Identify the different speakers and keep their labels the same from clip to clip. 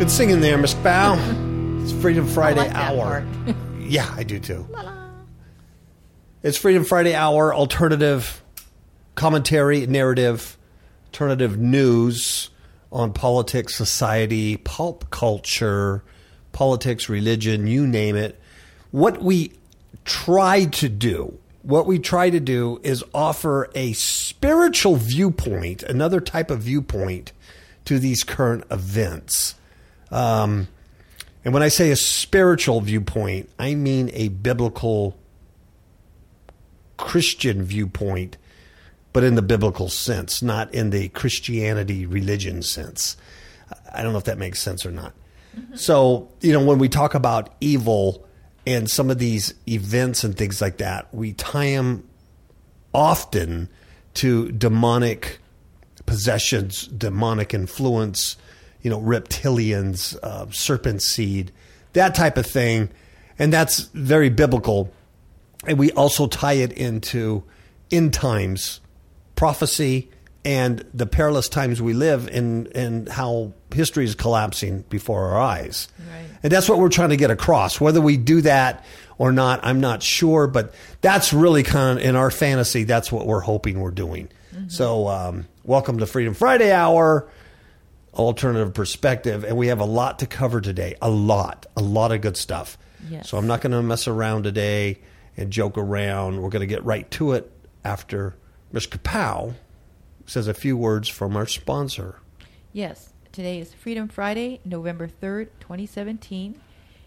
Speaker 1: Good singing there, Miss Bow. It's Freedom Friday
Speaker 2: like that
Speaker 1: Hour.
Speaker 2: part.
Speaker 1: yeah, I do too. It's Freedom Friday Hour, alternative commentary, narrative, alternative news on politics, society, pulp culture, politics, religion, you name it. What we try to do, what we try to do is offer a spiritual viewpoint, another type of viewpoint to these current events. Um, and when I say a spiritual viewpoint, I mean a biblical Christian viewpoint, but in the biblical sense, not in the Christianity religion sense. I don't know if that makes sense or not. So, you know, when we talk about evil and some of these events and things like that, we tie them often to demonic possessions, demonic influence, you know, reptilians, uh, serpent seed, that type of thing. And that's very biblical. And we also tie it into end times prophecy and the perilous times we live in and how history is collapsing before our eyes.
Speaker 2: Right.
Speaker 1: And that's what we're trying to get across. Whether we do that or not, I'm not sure, but that's really kind of in our fantasy, that's what we're hoping we're doing. So, um, welcome to Freedom Friday Hour, alternative perspective. And we have a lot to cover today. A lot, a lot of good stuff.
Speaker 2: Yes.
Speaker 1: So, I'm not going to mess around today and joke around. We're going to get right to it after Ms. Kapow says a few words from our sponsor.
Speaker 2: Yes, today is Freedom Friday, November 3rd, 2017.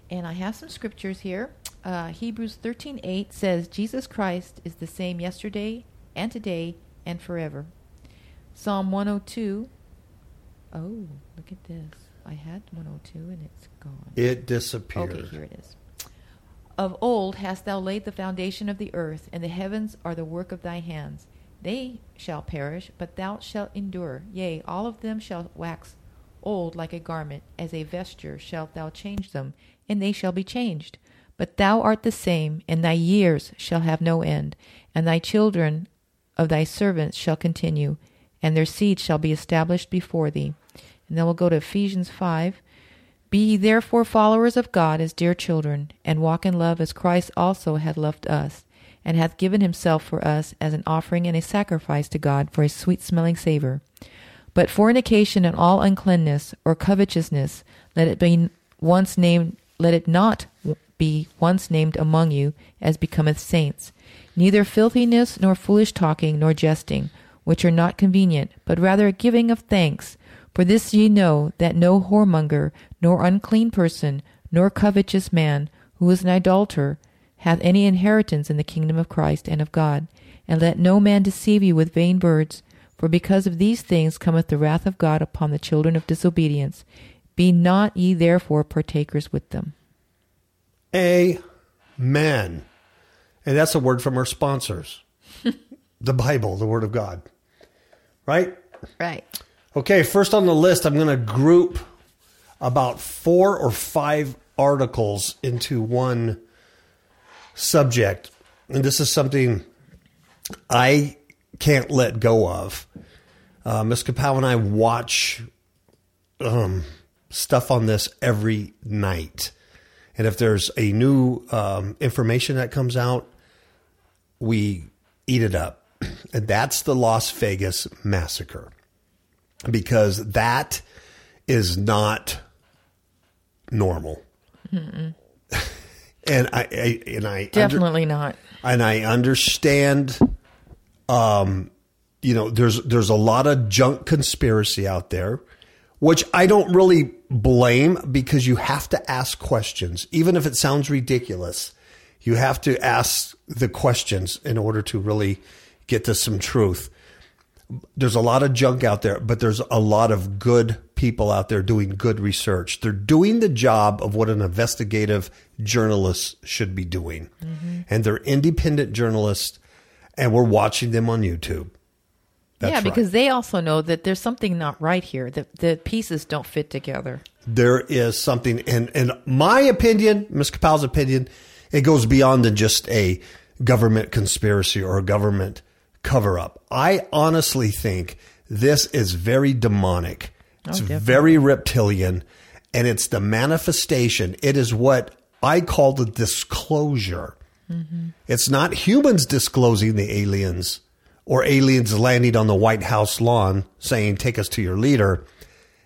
Speaker 2: And I have some scriptures here. Uh, Hebrews 13:8 says, Jesus Christ is the same yesterday and today and forever. Psalm 102. Oh, look at this. I had 102 and it's gone.
Speaker 1: It disappeared.
Speaker 2: Okay, here it is. Of old hast thou laid the foundation of the earth, and the heavens are the work of thy hands. They shall perish, but thou shalt endure. Yea, all of them shall wax old like a garment, as a vesture shalt thou change them, and they shall be changed. But thou art the same, and thy years shall have no end, and thy children of thy servants shall continue, and their seed shall be established before thee. And then we'll go to Ephesians 5. Be ye therefore followers of God as dear children, and walk in love as Christ also hath loved us, and hath given himself for us as an offering and a sacrifice to God for a sweet smelling savour. But fornication and all uncleanness or covetousness, let it be once named, let it not be once named among you, as becometh saints. Neither filthiness, nor foolish talking, nor jesting, which are not convenient, but rather a giving of thanks. For this ye know, that no whoremonger, nor unclean person, nor covetous man, who is an idolater, hath any inheritance in the kingdom of Christ and of God. And let no man deceive you with vain words, for because of these things cometh the wrath of God upon the children of disobedience. Be not ye therefore partakers with them.
Speaker 1: Amen. And that's a word from our sponsors the Bible, the Word of God. Right?
Speaker 2: Right.
Speaker 1: Okay, first on the list, I'm going to group about four or five articles into one subject. And this is something I can't let go of. Uh, Ms. Kapow and I watch um, stuff on this every night. And if there's a new um, information that comes out, we eat it up. And that's the Las Vegas massacre because that is not normal. And I, I and I under-
Speaker 2: Definitely not.
Speaker 1: and I understand. Um, you know, there's there's a lot of junk conspiracy out there, which I don't really blame because you have to ask questions, even if it sounds ridiculous. You have to ask the questions in order to really get to some truth. There's a lot of junk out there, but there's a lot of good people out there doing good research. They're doing the job of what an investigative journalist should be doing. Mm-hmm. And they're independent journalists, and we're watching them on YouTube. That's
Speaker 2: yeah,
Speaker 1: right.
Speaker 2: because they also know that there's something not right here. That the pieces don't fit together.
Speaker 1: there is something and, in my opinion, Ms. Kapow's opinion, it goes beyond than just a government conspiracy or a government cover up. I honestly think this is very demonic. Oh, it's
Speaker 2: definitely.
Speaker 1: very reptilian and it's the manifestation. It is what I call the disclosure. Mm-hmm. It's not humans disclosing the aliens or aliens landing on the White House lawn saying, Take us to your leader.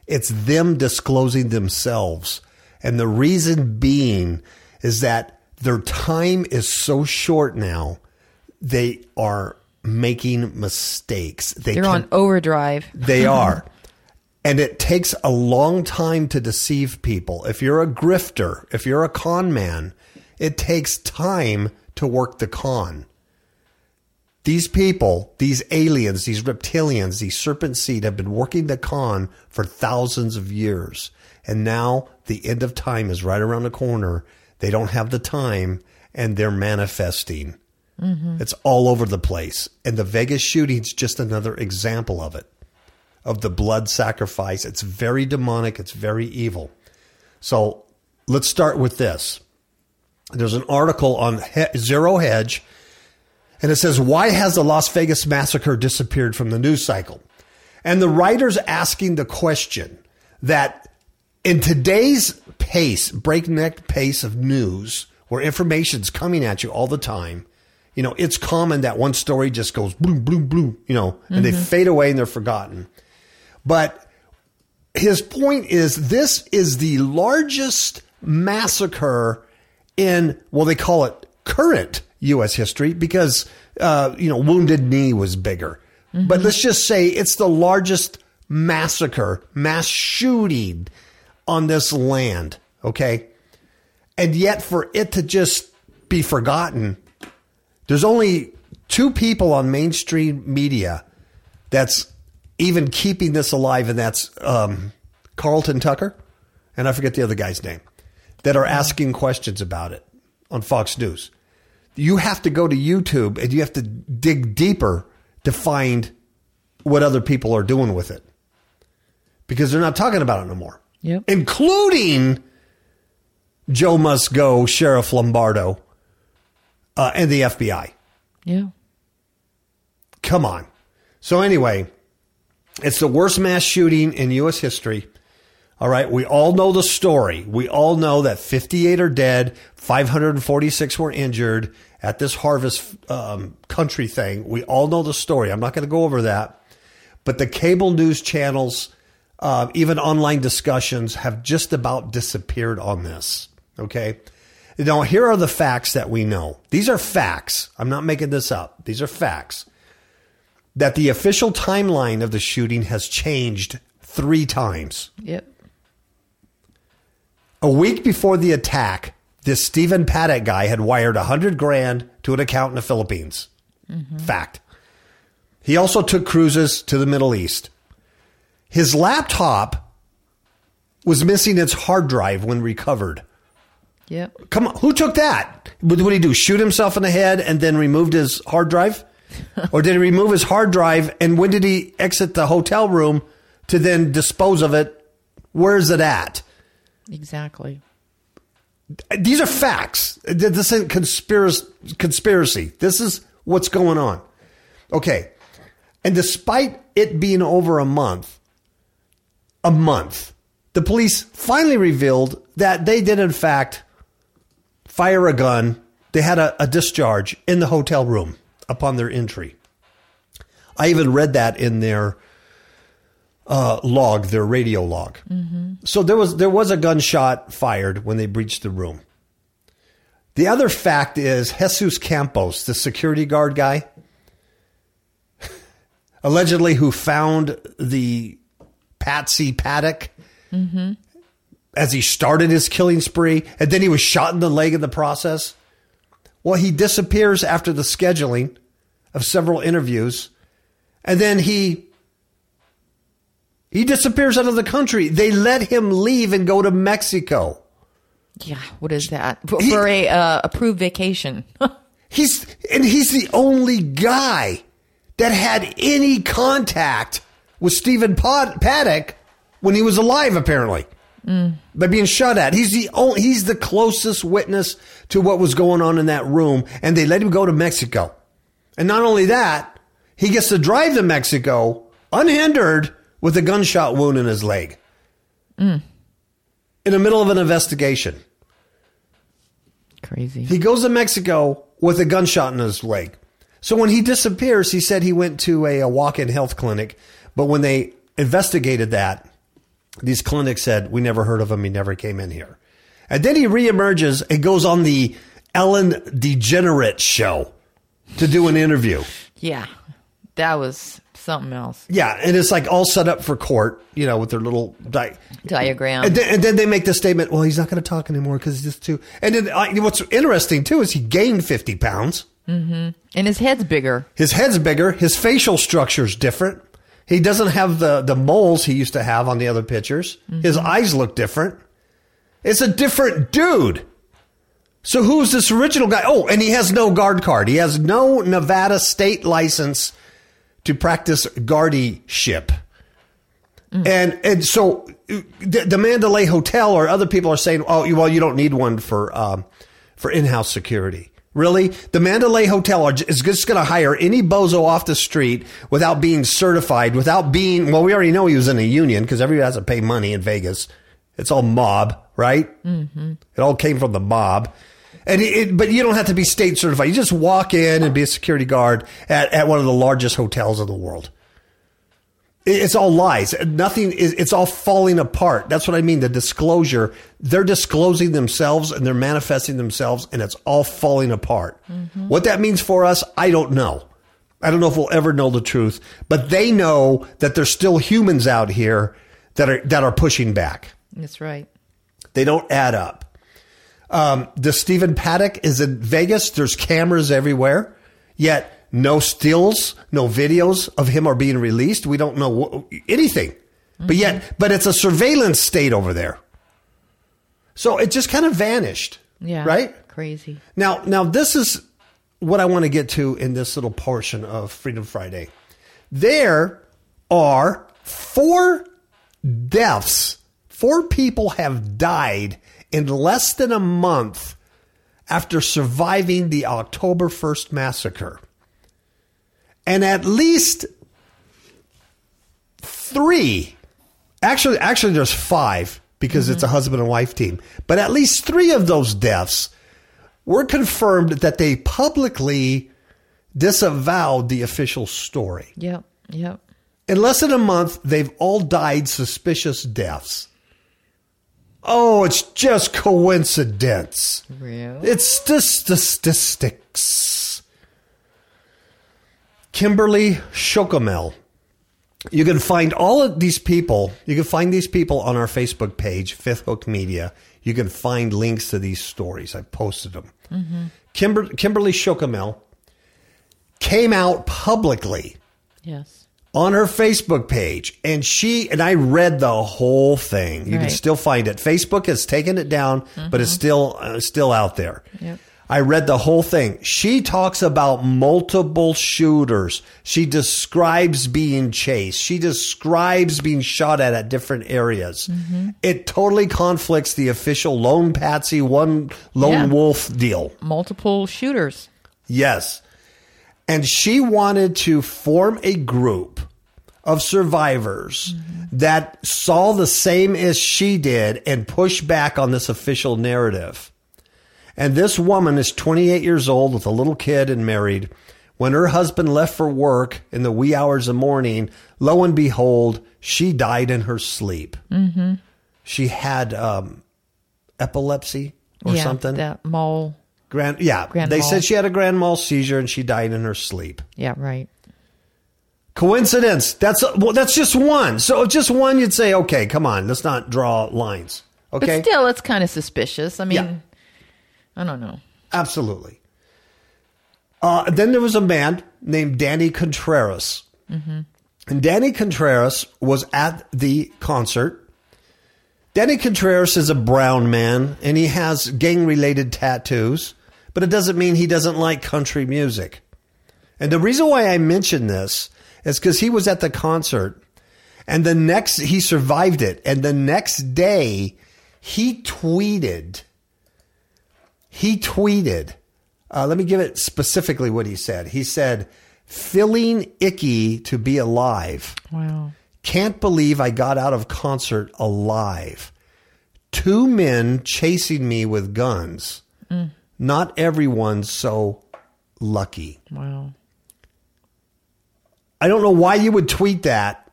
Speaker 1: It's them disclosing themselves. And the reason being is that their time is so short now, they are making mistakes. They
Speaker 2: They're
Speaker 1: can-
Speaker 2: on overdrive.
Speaker 1: they are. And it takes a long time to deceive people. If you're a grifter, if you're a con man, it takes time to work the con. These people, these aliens, these reptilians, these serpent seed have been working the con for thousands of years. And now the end of time is right around the corner. They don't have the time and they're manifesting. Mm-hmm. It's all over the place. And the Vegas shooting's just another example of it of the blood sacrifice. It's very demonic, it's very evil. So let's start with this. There's an article on he- Zero Hedge, and it says, Why has the Las Vegas massacre disappeared from the news cycle? And the writer's asking the question that in today's pace, breakneck pace of news, where information's coming at you all the time, you know, it's common that one story just goes bloom, bloom, bloom, you know, and they fade away and they're forgotten. But his point is this is the largest massacre in, well, they call it current U.S. history because, uh, you know, Wounded Knee was bigger. But let's just say it's the largest massacre, mass shooting on this land, okay? And yet for it to just be forgotten, there's only two people on mainstream media that's even keeping this alive, and that's um, Carlton Tucker, and I forget the other guy's name, that are asking questions about it on Fox News. You have to go to YouTube and you have to dig deeper to find what other people are doing with it because they're not talking about it no more,
Speaker 2: Yep.
Speaker 1: including Joe Must Go, Sheriff Lombardo, uh, and the FBI.
Speaker 2: Yeah.
Speaker 1: Come on. So anyway, it's the worst mass shooting in U.S. history. All right. We all know the story. We all know that 58 are dead, 546 were injured at this harvest um, country thing. We all know the story. I'm not going to go over that. But the cable news channels, uh, even online discussions, have just about disappeared on this. Okay. Now, here are the facts that we know. These are facts. I'm not making this up. These are facts. That the official timeline of the shooting has changed three times.
Speaker 2: Yep.
Speaker 1: A week before the attack, this Stephen Paddock guy had wired a hundred grand to an account in the Philippines. Mm-hmm. Fact. He also took cruises to the Middle East. His laptop was missing its hard drive when recovered.
Speaker 2: Yep.
Speaker 1: Come on, who took that? What did he do? Shoot himself in the head and then removed his hard drive? or did he remove his hard drive and when did he exit the hotel room to then dispose of it? Where's it at?
Speaker 2: Exactly.
Speaker 1: These are facts. This isn't. Conspiracy. This is what's going on. Okay. And despite it being over a month, a month, the police finally revealed that they did, in fact, fire a gun. They had a, a discharge in the hotel room upon their entry. I even read that in their uh, log, their radio log. So there was there was a gunshot fired when they breached the room. The other fact is Jesus Campos, the security guard guy, allegedly who found the Patsy Paddock as he started his killing spree, and then he was shot in the leg in the process. Well, he disappears after the scheduling of several interviews, and then he he disappears out of the country. They let him leave and go to Mexico.
Speaker 2: Yeah, what is that for,
Speaker 1: He-
Speaker 2: a uh, approved vacation?
Speaker 1: He's and he's the only guy that had any contact with Stephen Pod, Paddock when he was alive, apparently, by being shot at. He's the only, he's the closest witness to what was going on in that room, and they let him go to Mexico. And not only that, he gets to drive to Mexico unhindered with a gunshot wound in his leg in the middle of an investigation.
Speaker 2: Crazy.
Speaker 1: He goes to Mexico with a gunshot in his leg. So when he disappears, he said he went to a, a walk-in health clinic, but when they investigated that, these clinics said we never heard of him. He never came in here. And then he reemerges and goes on the Ellen DeGenerate show to do an interview.
Speaker 2: Yeah, that was something else.
Speaker 1: Yeah, and it's like all set up for court, you know, with their little di-
Speaker 2: Diagram.
Speaker 1: And then, and then they make the statement, well, he's not going to talk anymore because he's just too. And then I, what's interesting too is he gained 50 pounds. Mm-hmm.
Speaker 2: and his head's bigger.
Speaker 1: His head's bigger. His facial structure's different. He doesn't have the, the moles he used to have on the other pictures. His eyes look different. It's a different dude. So who's this original guy? Oh, and he has no guard card. He has no Nevada state license to practice guardianship. And and so the, the Mandalay Hotel or other people are saying, oh, well, you don't need one for um, for in house security. Really, the Mandalay Hotel is just going to hire any bozo off the street without being certified, without being. Well, we already know he was in a union because everybody has to pay money in Vegas. It's all mob, right? Mm-hmm. It all came from the mob. And it, but you don't have to be state certified. You just walk in and be a security guard at, at one of the largest hotels in the world. It- It's all lies. Nothing is, it's all falling apart. That's what I mean. The disclosure, they're disclosing themselves and they're manifesting themselves and it's all falling apart. What that means for us, I don't know. I don't know if we'll ever know the truth, but they know that there's still humans out here that are, that are pushing back.
Speaker 2: That's right.
Speaker 1: They don't add up. Um, the Stephen Paddock is in Vegas. There's cameras everywhere, yet no stills, no videos of him are being released. We don't know wh- anything, but yet, mm-hmm. but it's a surveillance state over there. So it just kind of vanished.
Speaker 2: Yeah.
Speaker 1: Right.
Speaker 2: Crazy.
Speaker 1: Now, now this is what I want to get to in this little portion of Freedom Friday. There are four deaths. Four people have died in less than a month after surviving the October 1st massacre. And at least three, actually, actually, there's five because it's a mm-hmm. husband and wife team, but at least three of those deaths were confirmed that they publicly disavowed the official story.
Speaker 2: Yep. Yep.
Speaker 1: In less than a month, they've all died suspicious deaths. Oh, it's just coincidence.
Speaker 2: Really?
Speaker 1: It's the statistics. Kimberly Suchomel. You can find all of these people. You can find these people on our Facebook page, Fifth Hook Media. You can find links to these stories. I posted them. Kimber, Kimberly Suchomel came out publicly
Speaker 2: Yes.
Speaker 1: on her Facebook page, and she and I read the whole thing. You can still find it. Facebook has taken it down, but it's still uh, still out there.
Speaker 2: Yep.
Speaker 1: I read the whole thing. She talks about multiple shooters. She describes being chased. She describes being shot at at different areas. Mm-hmm. It totally conflicts the official lone patsy, one lone
Speaker 2: Yeah.
Speaker 1: wolf deal.
Speaker 2: Multiple shooters.
Speaker 1: Yes. And she wanted to form a group of survivors mm-hmm. that saw the same as she did and push back on this official narrative. And this woman is 28 years old with a little kid and married. When her husband left for work in the wee hours of morning, lo and behold, she died in her sleep. She had um, epilepsy or
Speaker 2: yeah,
Speaker 1: something.
Speaker 2: That mole.
Speaker 1: Grand, yeah.
Speaker 2: Grand
Speaker 1: they said she had a grand mal seizure and she died in her sleep.
Speaker 2: Yeah, right.
Speaker 1: Coincidence. That's well, that's just one. So just one, you'd say, okay, come on, let's not draw lines. Okay,
Speaker 2: But still, it's kind of suspicious. I mean,
Speaker 1: Yeah.
Speaker 2: I don't know.
Speaker 1: absolutely. Uh, then there was a man named Danny Contreras, and Danny Contreras was at the concert. Danny Contreras is a brown man, and he has gang-related tattoos, but it doesn't mean he doesn't like country music. And the reason why I mention this is because he was at the concert and the next, he survived it. And the next day, he tweeted, he tweeted, uh, let me give it specifically what he said. He said, feeling icky to be alive.
Speaker 2: Wow.
Speaker 1: Can't believe I got out of concert alive. Two men chasing me with guns. Not everyone's so lucky.
Speaker 2: Wow.
Speaker 1: I don't know why you would tweet that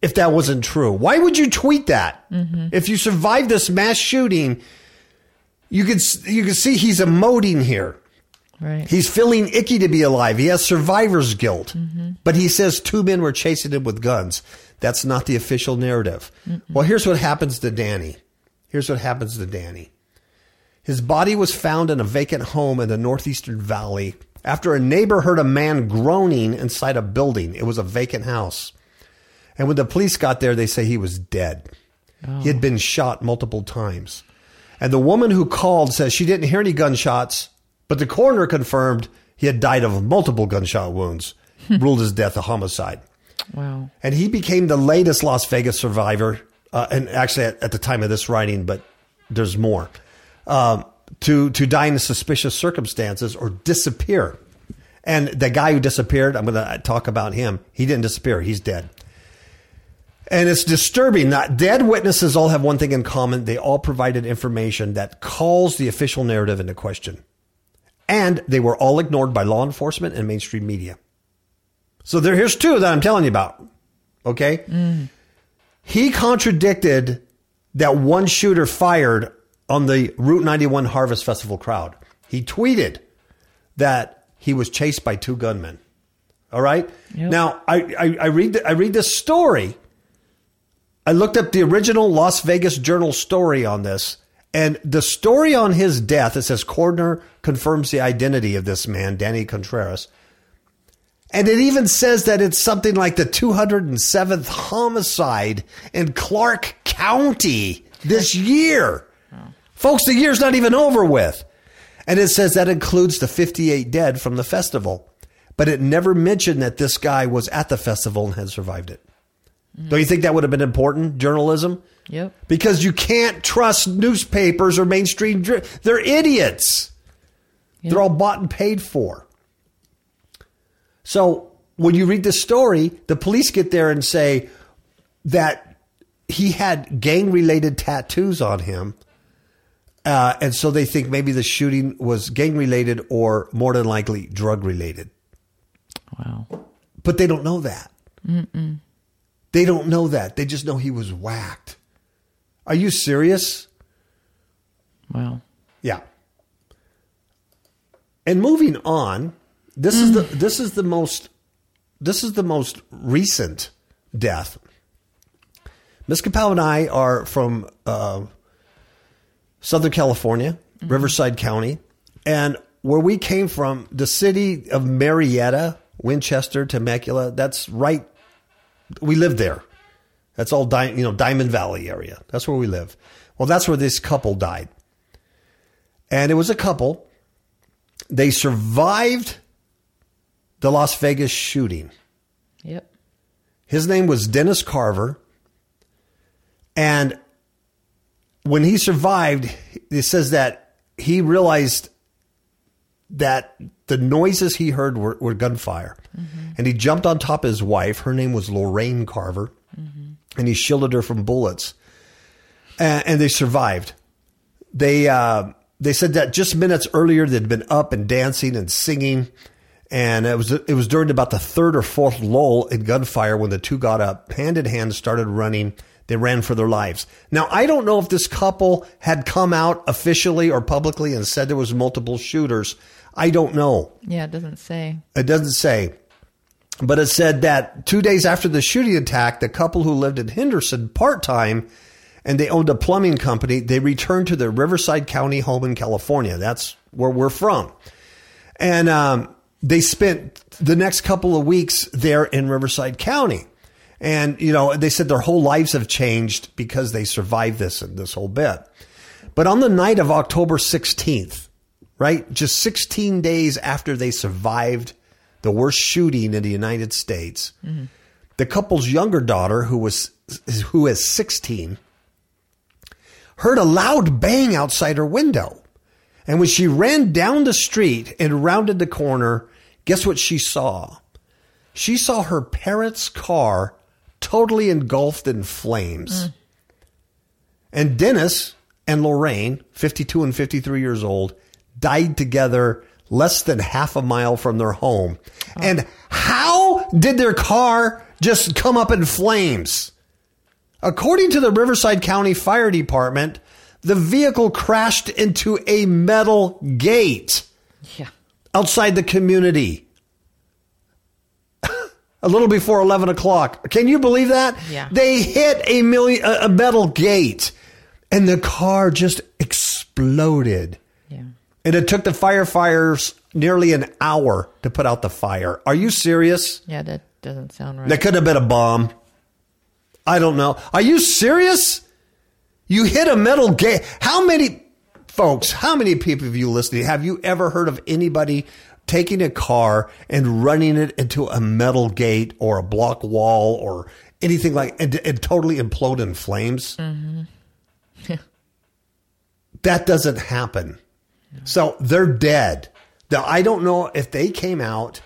Speaker 1: if that wasn't true. Why would you tweet that? If you survived this mass shooting, you could you could see he's emoting here.
Speaker 2: Right.
Speaker 1: He's feeling icky to be alive. He has survivor's guilt. Mm-hmm. But he says two men were chasing him with guns. That's not the official narrative. Well, here's what happens to Danny. Here's what happens to Danny. His body was found in a vacant home in the northeastern valley after a neighbor heard a man groaning inside a building. It was a vacant house. And when the police got there, they say he was dead. He had oh. been shot multiple times. And the woman who called says she didn't hear any gunshots, but the coroner confirmed he had died of multiple gunshot wounds, ruled his death a homicide.
Speaker 2: wow.
Speaker 1: And he became the latest Las Vegas survivor, uh, and actually at, at the time of this writing, but there's more, um, to, to die in suspicious circumstances or disappear. And the guy who disappeared, I'm going to talk about him. He didn't disappear. He's dead. And it's disturbing that dead witnesses all have one thing in common. They all provided information that calls the official narrative into question. And they were all ignored by law enforcement and mainstream media. So there, here's two that I'm telling you about. Okay. Mm. He contradicted that one shooter fired on the Route 91 Harvest Festival crowd. He tweeted that he was chased by two gunmen. All right.
Speaker 2: Yep.
Speaker 1: Now I, I, I read the, I read this story. I looked up the original Las Vegas Journal story on this, and the story on his death. It says coroner confirms the identity of this man, Danny Contreras. And it even says that it's something like the 207th homicide in Clark County this year. Folks, the year's not even over with. And it says that includes the 58 dead from the festival. But it never mentioned that this guy was at the festival and had survived it. Don't you think that would have been important, journalism?
Speaker 2: Yep.
Speaker 1: Because you can't trust newspapers or mainstream. dr- They're idiots.
Speaker 2: Yep.
Speaker 1: They're all bought and paid for. So when you read the story, the police get there and say that he had gang related tattoos on him. Uh, and so they think maybe the shooting was gang related or more than likely drug related.
Speaker 2: Wow.
Speaker 1: But they don't know that. They don't know that. They just know he was whacked. Are you serious?
Speaker 2: Wow.
Speaker 1: Yeah. And moving on, this is the this is the most this is the most recent death. Miss Kapow and I are from uh, Southern California, Riverside County, and where we came from, the city of Murrieta, Winchester, Temecula. That's right. We lived there. That's all, Di- you know, Diamond Valley area. That's where we live. Well, that's where this couple died. And it was a couple. They survived the Las Vegas shooting.
Speaker 2: Yep.
Speaker 1: His name was Dennis Carver. And when he survived, it says that he realized that the noises he heard were, were gunfire. And he jumped on top of his wife. Her name was Lorraine Carver. And he shielded her from bullets. And, and they survived. They, uh, they said that just minutes earlier they'd been up and dancing and singing. And it was it was during about the third or fourth lull in gunfire when the two got up, hand in hand, started running. They ran for their lives. Now, I don't know if this couple had come out officially or publicly and said there was multiple shooters. I don't know.
Speaker 2: Yeah, it doesn't say.
Speaker 1: It doesn't say. But it said that two days after the shooting attack, the couple who lived in Henderson part time and they owned a plumbing company, they returned to their Riverside County home in California. That's where we're from. And um, they spent the next couple of weeks there in Riverside County. And, you know, they said their whole lives have changed because they survived this and this whole bit. But on the night of October 16th, right, just 16 days after they survived the worst shooting in the United States, mm-hmm. the couple's younger daughter, who was who is 16, heard a loud bang outside her window. And when she ran down the street and rounded the corner, guess what she saw? She saw her parents' car totally engulfed in flames. Mm. And Dennis and Lorraine, 52 and 53 years old, died together less than half a mile from their home. Oh. And how did their car just come up in flames? According to the Riverside County Fire Department, the vehicle crashed into a metal gate yeah. outside the community a little before 11 o'clock. Can you believe that?
Speaker 2: Yeah.
Speaker 1: They hit a, million, a metal gate and the car just exploded. And it took the firefighters nearly an hour to put out the fire. Are you serious?
Speaker 2: Yeah, that doesn't sound right.
Speaker 1: That could have been a bomb. I don't know. Are you serious? You hit a metal gate. How many folks, how many people have you listening? Have you ever heard of anybody taking a car and running it into a metal gate or a block wall or anything like and, and totally implode in flames. Mm-hmm. that doesn't happen. So they're dead. Now I don't know if they came out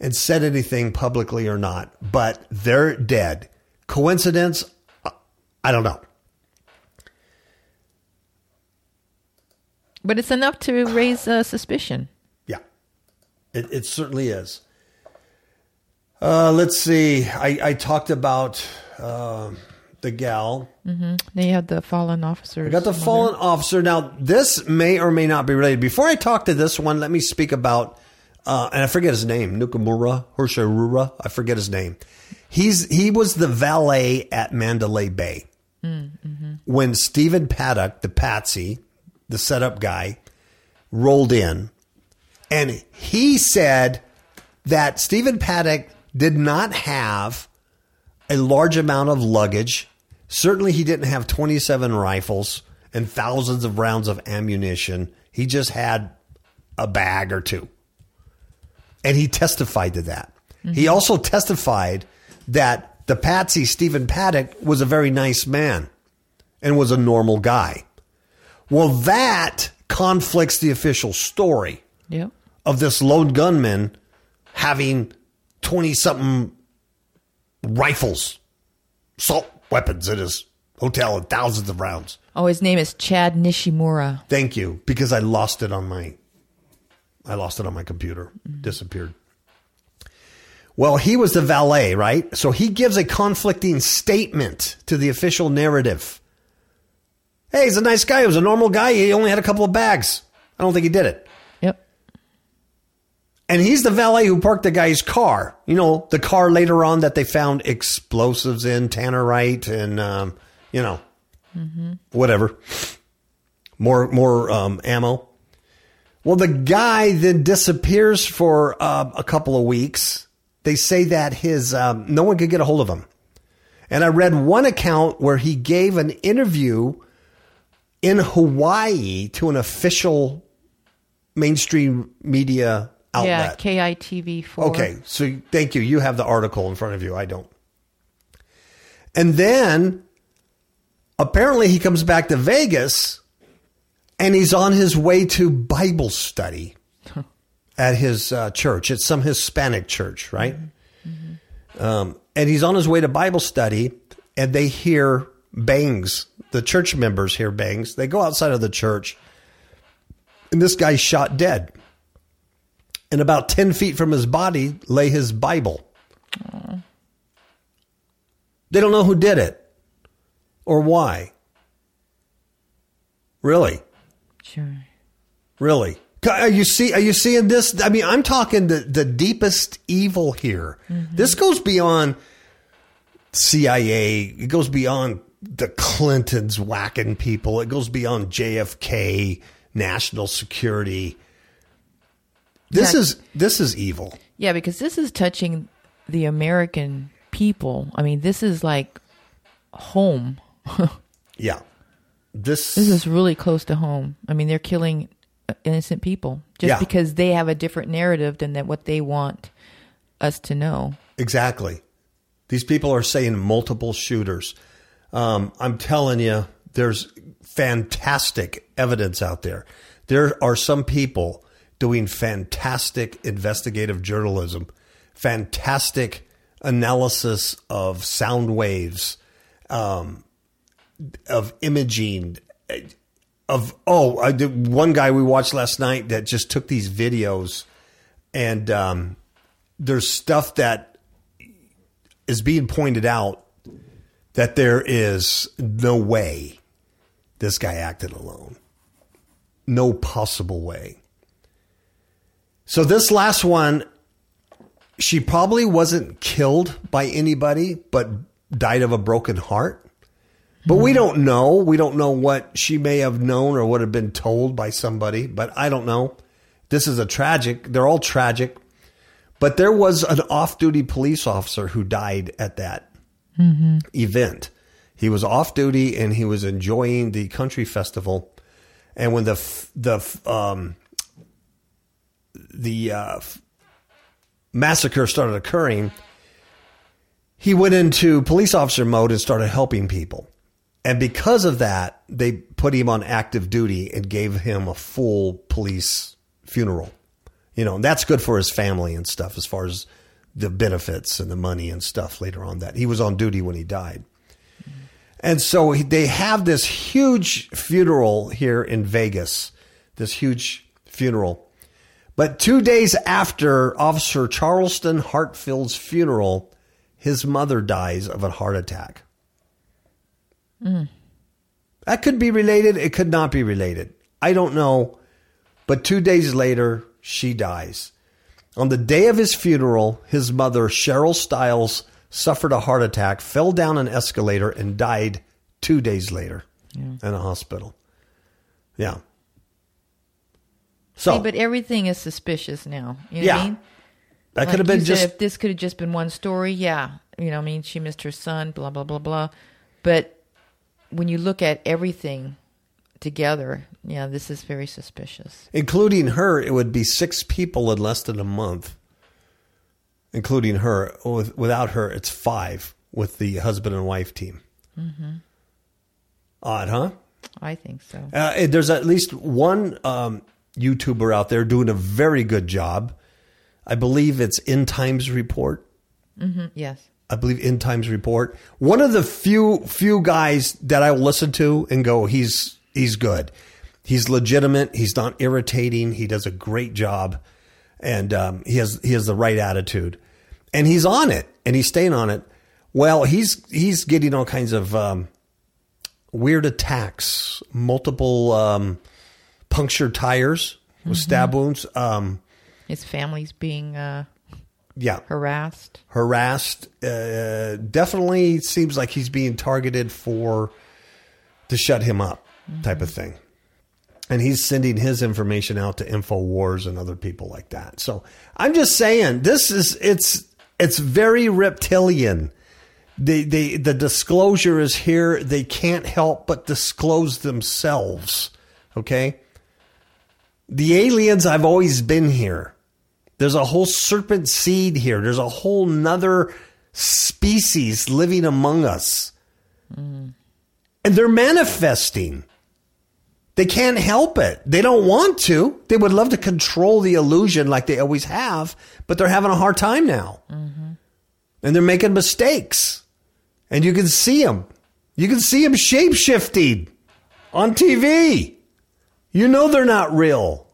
Speaker 1: and said anything publicly or not, but they're dead. Coincidence? I don't know.
Speaker 2: But it's enough to raise uh, suspicion.
Speaker 1: Yeah, it, it certainly is. Uh, let's see. I, I talked about uh, the gal.
Speaker 2: Mm-hmm. They had the fallen officer.
Speaker 1: I got the fallen officer. Now, this may or may not be related. Before I talk to this one, let me speak about, uh, and I forget his name, Nukamura Hoshirura. I forget his name. He's he was the valet at Mandalay Bay mm-hmm. when Stephen Paddock, the patsy, the setup guy, rolled in and he said that Stephen Paddock did not have a large amount of luggage. Certainly, he didn't have 27 rifles and thousands of rounds of ammunition. He just had a bag or two. And he testified to that. Mm-hmm. He also testified that the patsy, Stephen Paddock, was a very nice man and was a normal guy. Well, that conflicts the official story.
Speaker 2: Yep
Speaker 1: of this lone gunman having 20 something rifles, assault weapons in his hotel and thousands of rounds.
Speaker 2: Oh, his name is Chad Nishimura.
Speaker 1: Thank you, because I lost it on my I lost it on my computer. Mm-hmm. Disappeared. Well, he was the valet, right? So he gives a conflicting statement to the official narrative. Hey, he's a nice guy. He was a normal guy. He only had a couple of bags. I don't think he did it. And he's the valet who parked the guy's car. You know, the car later on that they found explosives in, tannerite, and um, you know, mm-hmm. whatever. More more um, ammo. Well, the guy then disappears for uh, a couple of weeks. They say that his um, no one could get a hold of him. And I read one account where he gave an interview in Hawaii to an official mainstream media outlet.
Speaker 2: Yeah, KITV4.
Speaker 1: Okay, so thank you. You have the article in front of you. I don't. And then apparently he comes back to Vegas and he's on his way to Bible study at his uh, church. It's some Hispanic church, right? Mm-hmm. Um, and he's on his way to Bible study and they hear bangs. The church members hear bangs. They go outside of the church and this guy's shot dead and about 10 feet from his body lay his Bible. Aww. They don't know who did it. or why? Really?
Speaker 2: Sure.
Speaker 1: Really? Are you see? Are you seeing this? I mean, I'm talking the the deepest evil here. Mm-hmm. This goes beyond CIA. It goes beyond the Clintons whacking people. It goes beyond JFK, national security. This
Speaker 2: Yeah.
Speaker 1: is this is evil.
Speaker 2: Yeah, because this is touching the American people. I mean, this is like home.
Speaker 1: Yeah. This,
Speaker 2: This is really close to home. I mean, they're killing innocent people just
Speaker 1: Yeah.
Speaker 2: because they have a different narrative than that what they want us to know.
Speaker 1: Exactly. These people are saying multiple shooters. Um, I'm telling you, there's fantastic evidence out there. There are some people doing fantastic investigative journalism, fantastic analysis of sound waves, um, of imaging, of oh, I did one guy we watched last night that just took these videos, and um, there's stuff that is being pointed out that there is no way this guy acted alone. No possible way. So this last one, she probably wasn't killed by anybody, but died of a broken heart. But we don't know. We don't know what she may have known or would have been told by somebody, but I don't know. This is a tragic, they're all tragic. But there was an off duty police officer who died at that event. He was off duty and he was enjoying the country festival. And when the, f- the, f- um, the, uh, massacre started occurring, he went into police officer mode and started helping people. And because of that, they put him on active duty and gave him a full police funeral. You know, and that's good for his family and stuff as far as the benefits and the money and stuff later on that he was on duty when he died. And so they have this huge funeral here in Vegas, this huge funeral. But two days after Officer Charleston Hartfield's funeral, his mother dies of a heart attack. That could be related. It could not be related. I don't know. But two days later, she dies. On the day of his funeral, his mother, Cheryl Stiles, suffered a heart attack, fell down an escalator, and died two days later in a hospital. Yeah. So
Speaker 2: See, but everything is suspicious now. You know
Speaker 1: Yeah.
Speaker 2: what I mean?
Speaker 1: that
Speaker 2: Like
Speaker 1: could have been
Speaker 2: said,
Speaker 1: just
Speaker 2: if this could have just been one story. Yeah, you know, I mean, she missed her son, blah blah blah blah. But when you look at everything together, yeah, this is very suspicious.
Speaker 1: including her, it would be six people in less than a month. Including her, without her, it's five with the husband and wife team. Odd, huh?
Speaker 2: I think so.
Speaker 1: Uh, there's at least one um, YouTuber out there doing a very good job. I believe it's In Times Report.
Speaker 2: Yes.
Speaker 1: I believe In Times Report. One of the few few guys that I listen to and go, he's he's good. He's legitimate. He's not irritating. He does a great job, and um, he has he has the right attitude, and he's on it, and he's staying on it. Well, he's he's getting all kinds of um, weird attacks, multiple um, punctured tires with stab wounds. Um,
Speaker 2: His family's being uh,
Speaker 1: yeah,
Speaker 2: harassed.
Speaker 1: harassed. Uh, definitely seems like he's being targeted for to shut him up, type of thing. And he's sending his information out to Infowars and other people like that. So I'm just saying, this is it's it's very reptilian. The the the disclosure is here. They can't help but disclose themselves. Okay. The aliens I've always been here. There's a whole serpent seed here. There's a whole nother species living among us. Mm. And they're manifesting. They can't help it. They don't want to. They would love to control the illusion like they always have, but they're having a hard time now. Mm-hmm. And they're making mistakes. And you can see them. You can see them shape shifting on TV. You know they're not real.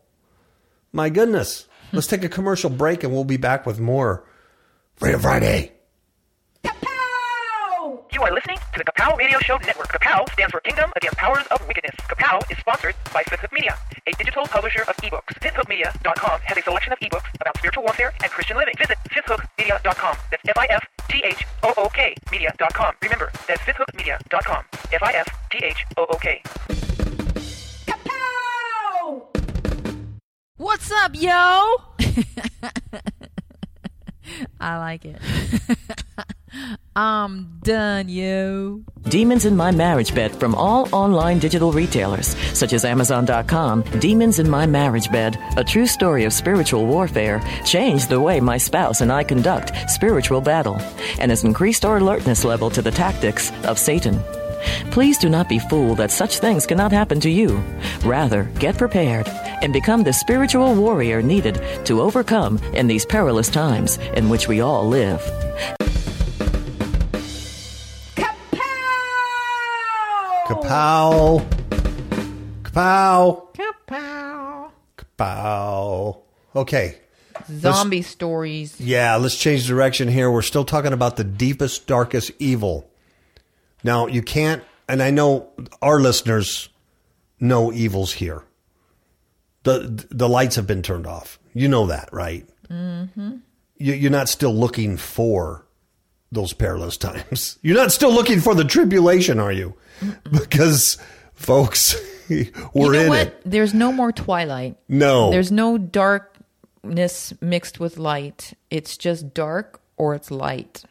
Speaker 1: My goodness. Let's take a commercial break and we'll be back with more Freedom Friday.
Speaker 3: You are listening to the Kapow Radio Show Network. Kapow stands for Kingdom Against Powers of Wickedness. Kapow is sponsored by Fifth Hook Media, a digital publisher of ebooks. FifthHookMedia.com has a selection of ebooks about spiritual warfare and Christian living. Visit FifthHookMedia.com. That's F-I-F-T-H-O-O-K Media.com. Remember, that's FifthHookMedia.com. F-I-F-T-H-O-O-K.
Speaker 2: What's up, yo? I like it. I'm done, yo.
Speaker 4: Demons in My Marriage Bed from all online digital retailers, such as Amazon.com. Demons in My Marriage Bed, a true story of spiritual warfare, changed the way my spouse and I conduct spiritual battle and has increased our alertness level to the tactics of Satan. Please do not be fooled that such things cannot happen to you. Rather, get prepared and become the spiritual warrior needed to overcome in these perilous times in which we all live.
Speaker 1: Kapow. Kapow.
Speaker 2: Kapow.
Speaker 1: Kapow. Okay.
Speaker 2: Zombie stories.
Speaker 1: Yeah, let's change direction here. We're still talking about the deepest, darkest evil. Now, you can't, and I know our listeners know evils here. The the lights have been turned off. You know that, right? Mm-hmm. You, you're not still looking for those perilous times. You're not still looking for the tribulation, are you? Because, folks, we're
Speaker 2: you know
Speaker 1: in
Speaker 2: what?
Speaker 1: it.
Speaker 2: There's no more twilight.
Speaker 1: No.
Speaker 2: There's no darkness mixed with light. It's just dark or it's light.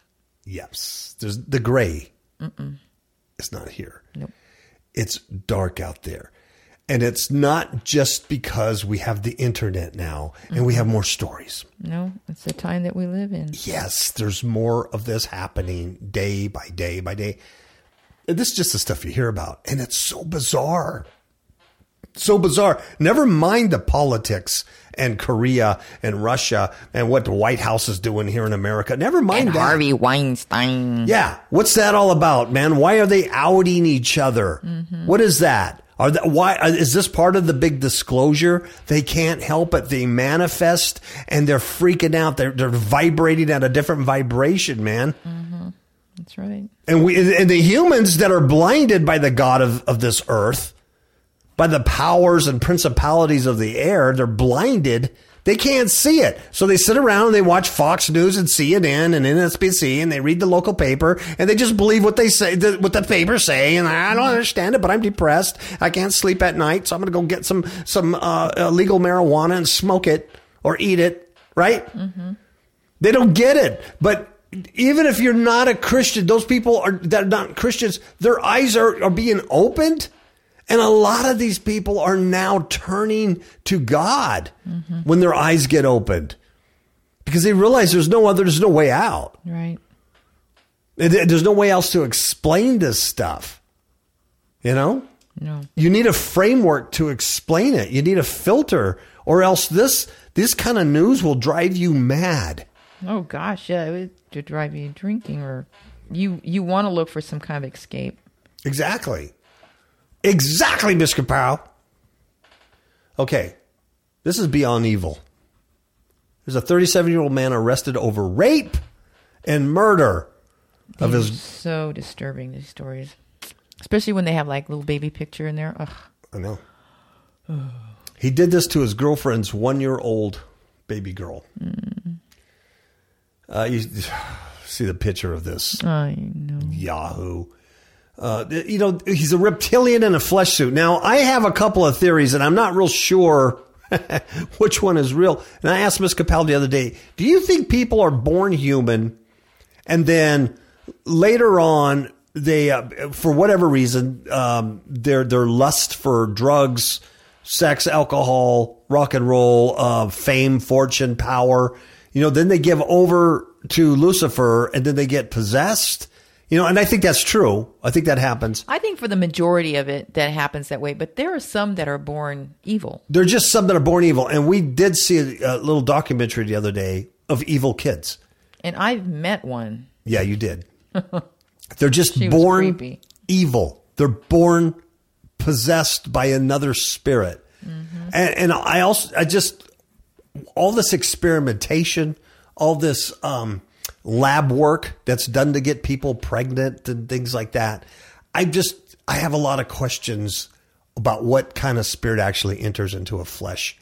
Speaker 1: Yes, there's the gray. It's not here.
Speaker 2: Nope.
Speaker 1: It's dark out there, and it's not just because we have the internet now and we have more stories.
Speaker 2: No, it's the time that we live in.
Speaker 1: Yes, there's more of this happening day by day by day. And this is just the stuff you hear about, and it's so bizarre. So bizarre. Never mind the politics and Korea and Russia and what the White House is doing here in America. Never mind
Speaker 2: And
Speaker 1: that.
Speaker 2: Harvey Weinstein.
Speaker 1: Yeah. What's that all about, man? Why are they outing each other? What is that? Are that why uh, is this part of the big disclosure? They can't help it. They manifest and they're freaking out. They're they're vibrating at a different vibration, man.
Speaker 2: That's right.
Speaker 1: And we and the humans that are blinded by the God of, of this earth, by the powers and principalities of the air, they're blinded. They can't see it. So they sit around and they watch Fox News and CNN and NSBC and they read the local paper and they just believe what they say, what the papers say. And I don't understand it, but I'm depressed. I can't sleep at night. So I'm going to go get some, some, uh, illegal marijuana and smoke it or eat it. Right? They don't get it. But even if you're not a Christian, those people are that are not Christians, their eyes are, are being opened. And a lot of these people are now turning to God when their eyes get opened. Because they realize there's no other, there's no way out.
Speaker 2: Right.
Speaker 1: There's no way else to explain this stuff. You know?
Speaker 2: No.
Speaker 1: You need a framework to explain it. You need a filter, or else this this kind of news will drive you mad.
Speaker 2: Oh gosh, yeah, it would drive you drinking or you you want to look for some kind of escape.
Speaker 1: Exactly. Exactly, Mr. Powell. Okay. This is beyond evil. There's a 37 year old man arrested over rape and murder of
Speaker 2: These
Speaker 1: his.
Speaker 2: so disturbing these stories, especially when they have like little baby picture in there. Ugh.
Speaker 1: I know. He did this to his girlfriend's one year old baby girl. Uh, you see the picture of this.
Speaker 2: I know.
Speaker 1: Yahoo. Uh, you know, he's a reptilian in a flesh suit. Now, I have a couple of theories, and I'm not real sure which one is real. And I asked Miss Capel the other day, do you think people are born human and then later on they, uh, for whatever reason, um, their their lust for drugs, sex, alcohol, rock and roll, uh, fame, fortune, power, you know, then they give over to Lucifer and then they get possessed. You know, and I think that's true. I think that happens.
Speaker 2: I think for the majority of it, that happens that way. But there are some that are born evil.
Speaker 1: They're just some that are born evil. And we did see a, a little documentary the other day of evil kids.
Speaker 2: And I've met one.
Speaker 1: Yeah, you did. They're just
Speaker 2: She
Speaker 1: born evil. They're born possessed by another spirit.
Speaker 2: Mm-hmm.
Speaker 1: And, and I also, I just, all this experimentation, all this um, lab work that's done to get people pregnant and things like that. I just I have a lot of questions about what kind of spirit actually enters into a flesh.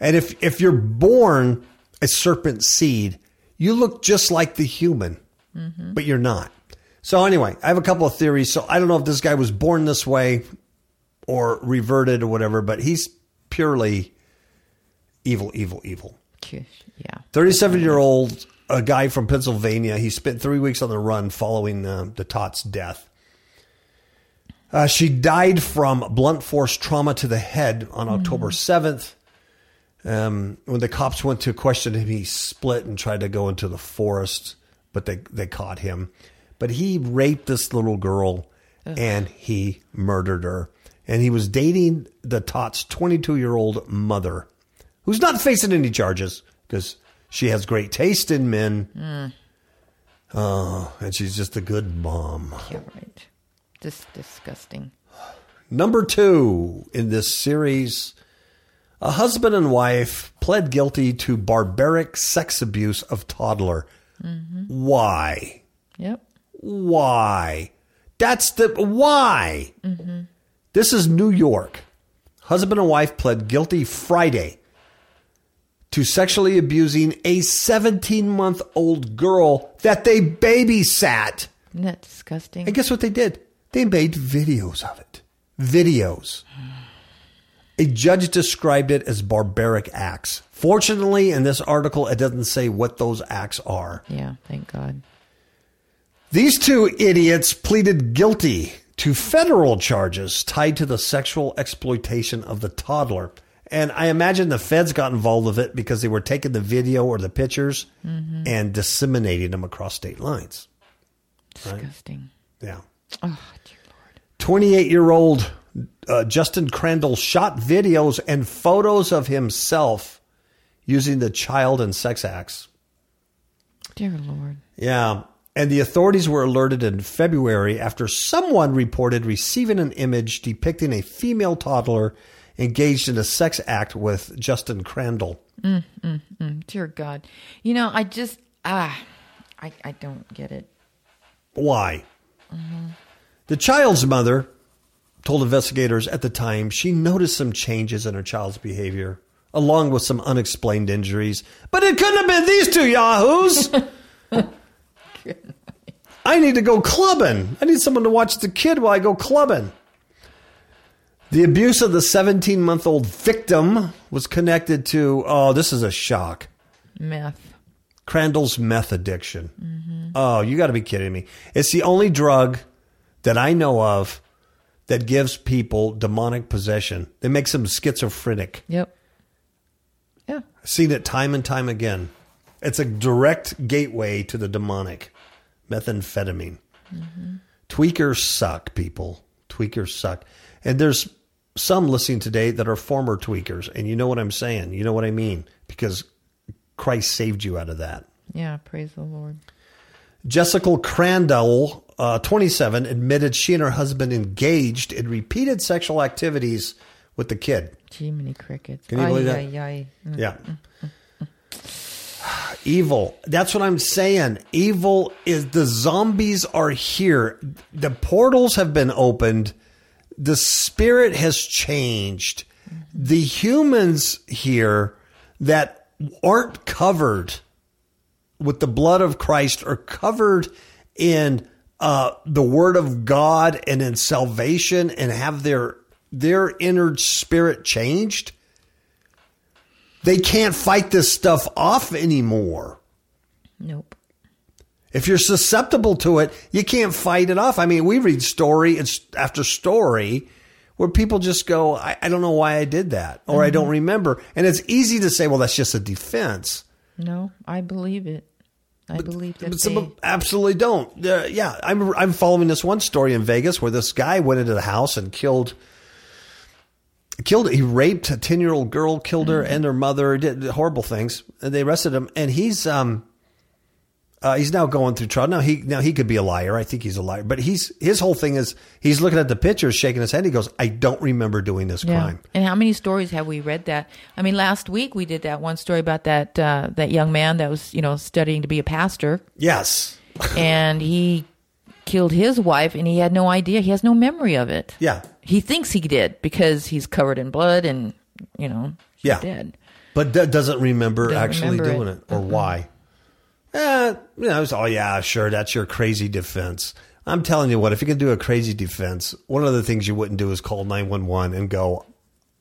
Speaker 1: And if if you're born a serpent seed, you look just like the human, mm-hmm. but you're not. So anyway, I have a couple of theories. So I don't know if this guy was born this way or reverted or whatever, but he's purely evil, evil, evil.
Speaker 2: Yeah.
Speaker 1: 37 year old, a guy from Pennsylvania. He spent three weeks on the run following uh, the Tot's death. Uh, she died from blunt force trauma to the head on October 7th. Um, when the cops went to question him, he split and tried to go into the forest, but they, they caught him. But he raped this little girl and he murdered her. And he was dating the Tot's 22 year old mother, who's not facing any charges because she has great taste in men. Oh, and she's just a good mom.
Speaker 2: Yeah, right. Just disgusting.
Speaker 1: Number two in this series, a husband and wife pled guilty to barbaric sex abuse of toddler. Mm-hmm. Why?
Speaker 2: Yep.
Speaker 1: Why? That's the why. Mm-hmm. This is New York. Husband and wife pled guilty Friday to sexually abusing a 17 month old girl that they babysat.
Speaker 2: Isn't that disgusting?
Speaker 1: And guess what they did? They made videos of it. Videos. A judge described it as barbaric acts. Fortunately, in this article, it doesn't say what those acts are.
Speaker 2: yeah, thank God.
Speaker 1: These two idiots pleaded guilty to federal charges tied to the sexual exploitation of the toddler. And I imagine the feds got involved with it because they were taking the video or the pictures and disseminating them across state lines.
Speaker 2: Disgusting.
Speaker 1: Yeah.
Speaker 2: Oh, dear Lord.
Speaker 1: 28 year old uh, Justin Crandall shot videos and photos of himself using the child and sex acts.
Speaker 2: Dear Lord.
Speaker 1: Yeah. And the authorities were alerted in February after someone reported receiving an image depicting a female toddler engaged in a sex act with Justin Crandall. Mm, mm, mm.
Speaker 2: Dear God. You know, I just, ah, I, I don't get it.
Speaker 1: Why? Mm-hmm. The child's mother told investigators at the time she noticed some changes in her child's behavior, along with some unexplained injuries. But it couldn't have been these two yahoos. I need to go clubbing. I need someone to watch the kid while I go clubbing. The abuse of the 17 month old victim was connected to, oh, this is a shock.
Speaker 2: Meth.
Speaker 1: Crandall's meth addiction. Oh, you got to be kidding me. It's the only drug that I know of that gives people demonic possession. That makes them schizophrenic.
Speaker 2: Yep. Yeah.
Speaker 1: I've seen it time and time again. It's a direct gateway to the demonic. Methamphetamine. Mm-hmm. Tweakers suck, people. Tweakers suck. And there's some listening today that are former tweakers. And you know what I'm saying. You know what I mean. Because Christ saved you out of that.
Speaker 2: Yeah. Praise the Lord.
Speaker 1: Jessica Crandall, uh, 27, admitted she and her husband engaged in repeated sexual activities with the kid.
Speaker 2: Gee, many crickets.
Speaker 1: Can you believe that?
Speaker 2: Ay, ay, ay.
Speaker 1: Yeah. Evil. That's what I'm saying. Evil is the zombies are here. The portals have been opened. The spirit has changed. The humans here that aren't covered with the blood of Christ are covered in uh, the Word of God and in salvation and have their their inner spirit changed. They can't fight this stuff off anymore.
Speaker 2: Nope.
Speaker 1: If you're susceptible to it, you can't fight it off. I mean, we read story after story where people just go, I, I don't know why I did that, or I don't remember. And it's easy to say, well, that's just a defense.
Speaker 2: No, I believe it. I believe that
Speaker 1: But
Speaker 2: they,
Speaker 1: absolutely don't. Uh, yeah, I'm I'm following this one story in Vegas where this guy went into the house and killed killed he raped a 10 year old girl killed her and her mother did horrible things and they arrested him and he's um Uh, he's now going through trial. Now he now he could be a liar. I think he's a liar. But he's his whole thing is he's looking at the pictures, shaking his head. He goes, "I don't remember doing this crime."
Speaker 2: And how many stories have we read that? I mean, last week we did that one story about that uh, that young man that was you know studying to be a pastor,
Speaker 1: Yes.
Speaker 2: and he killed his wife, and he had no idea. He has no memory of it.
Speaker 1: Yeah.
Speaker 2: He thinks he did because he's covered in blood, and you know,
Speaker 1: Yeah.
Speaker 2: dead.
Speaker 1: But d- doesn't remember
Speaker 2: Doesn't
Speaker 1: actually
Speaker 2: remember
Speaker 1: doing
Speaker 2: it.
Speaker 1: it, or why. Eh, you know, it's, oh yeah, sure, that's your crazy defense. I'm telling you what, if you can do a crazy defense, one of the things you wouldn't do is call 911 and go,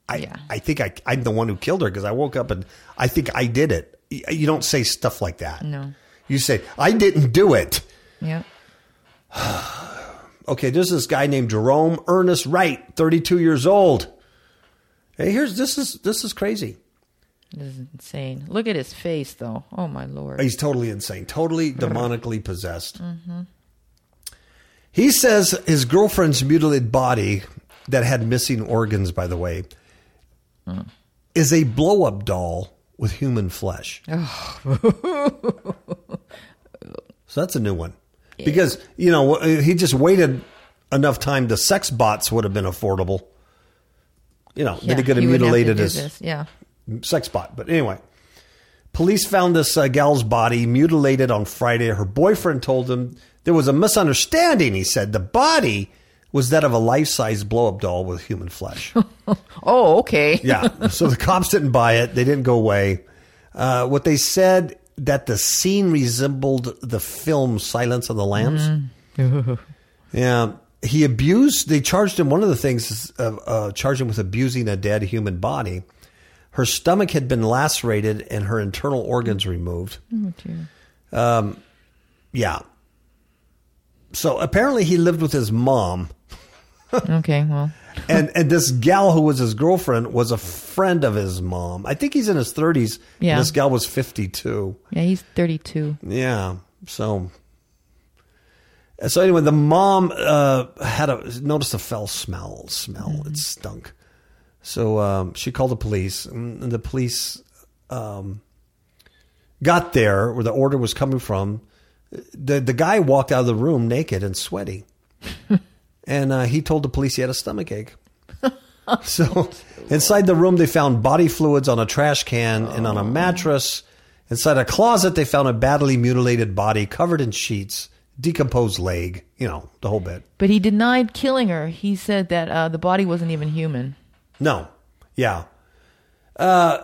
Speaker 1: I,
Speaker 2: Yeah.
Speaker 1: I think I, I'm the one who killed her because I woke up and I think I did it. You don't say stuff like that.
Speaker 2: No.
Speaker 1: You say, I didn't do it.
Speaker 2: Yeah.
Speaker 1: Okay, there's this guy named Jerome Ernest Wright, 32 years old. Hey, here's this is this is crazy.
Speaker 2: This is insane. Look at his face, though. Oh my lord.
Speaker 1: He's totally insane, totally demonically possessed. Mm-hmm. He says his girlfriend's mutilated body, that had missing organs, by the way, mm. is a blow up doll with human flesh. so that's a new one. Because, you know, he just waited enough time, the sex bots would have been affordable. You know, then he could have mutilated his
Speaker 2: this. Yeah.
Speaker 1: Sex bot. But anyway, police found this uh, gal's body mutilated on Friday. Her boyfriend told them there was a misunderstanding. He said the body was that of a life size blow up doll with human flesh.
Speaker 2: Oh, okay.
Speaker 1: yeah. So the cops didn't buy it. They didn't go away. Uh, what they said that the scene resembled the film Silence of the Lambs. yeah. He abused, they charged him, one of the things is uh, uh, charged him with abusing a dead human body. Her stomach had been lacerated and her internal organs removed. Um, yeah. So apparently he lived with his mom
Speaker 2: Okay. Well.
Speaker 1: and and this gal who was his girlfriend was a friend of his mom. I think he's in his thirties.
Speaker 2: Yeah.
Speaker 1: This gal was fifty two.
Speaker 2: Yeah, he's 32.
Speaker 1: Yeah. So. So anyway, the mom uh, had a noticed a foul smell. Smell it stunk. So um, she called the police, and the police um, got there where the order was coming from. The the guy walked out of the room naked and sweaty, and uh, he told the police he had a stomach ache. so inside the room, they found body fluids on a trash can and on a mattress. Inside a closet, they found a badly mutilated body covered in sheets, decomposed leg, you know, the whole bit.
Speaker 2: But he denied killing her. He said that uh, the body wasn't even human.
Speaker 1: No. Yeah. Uh,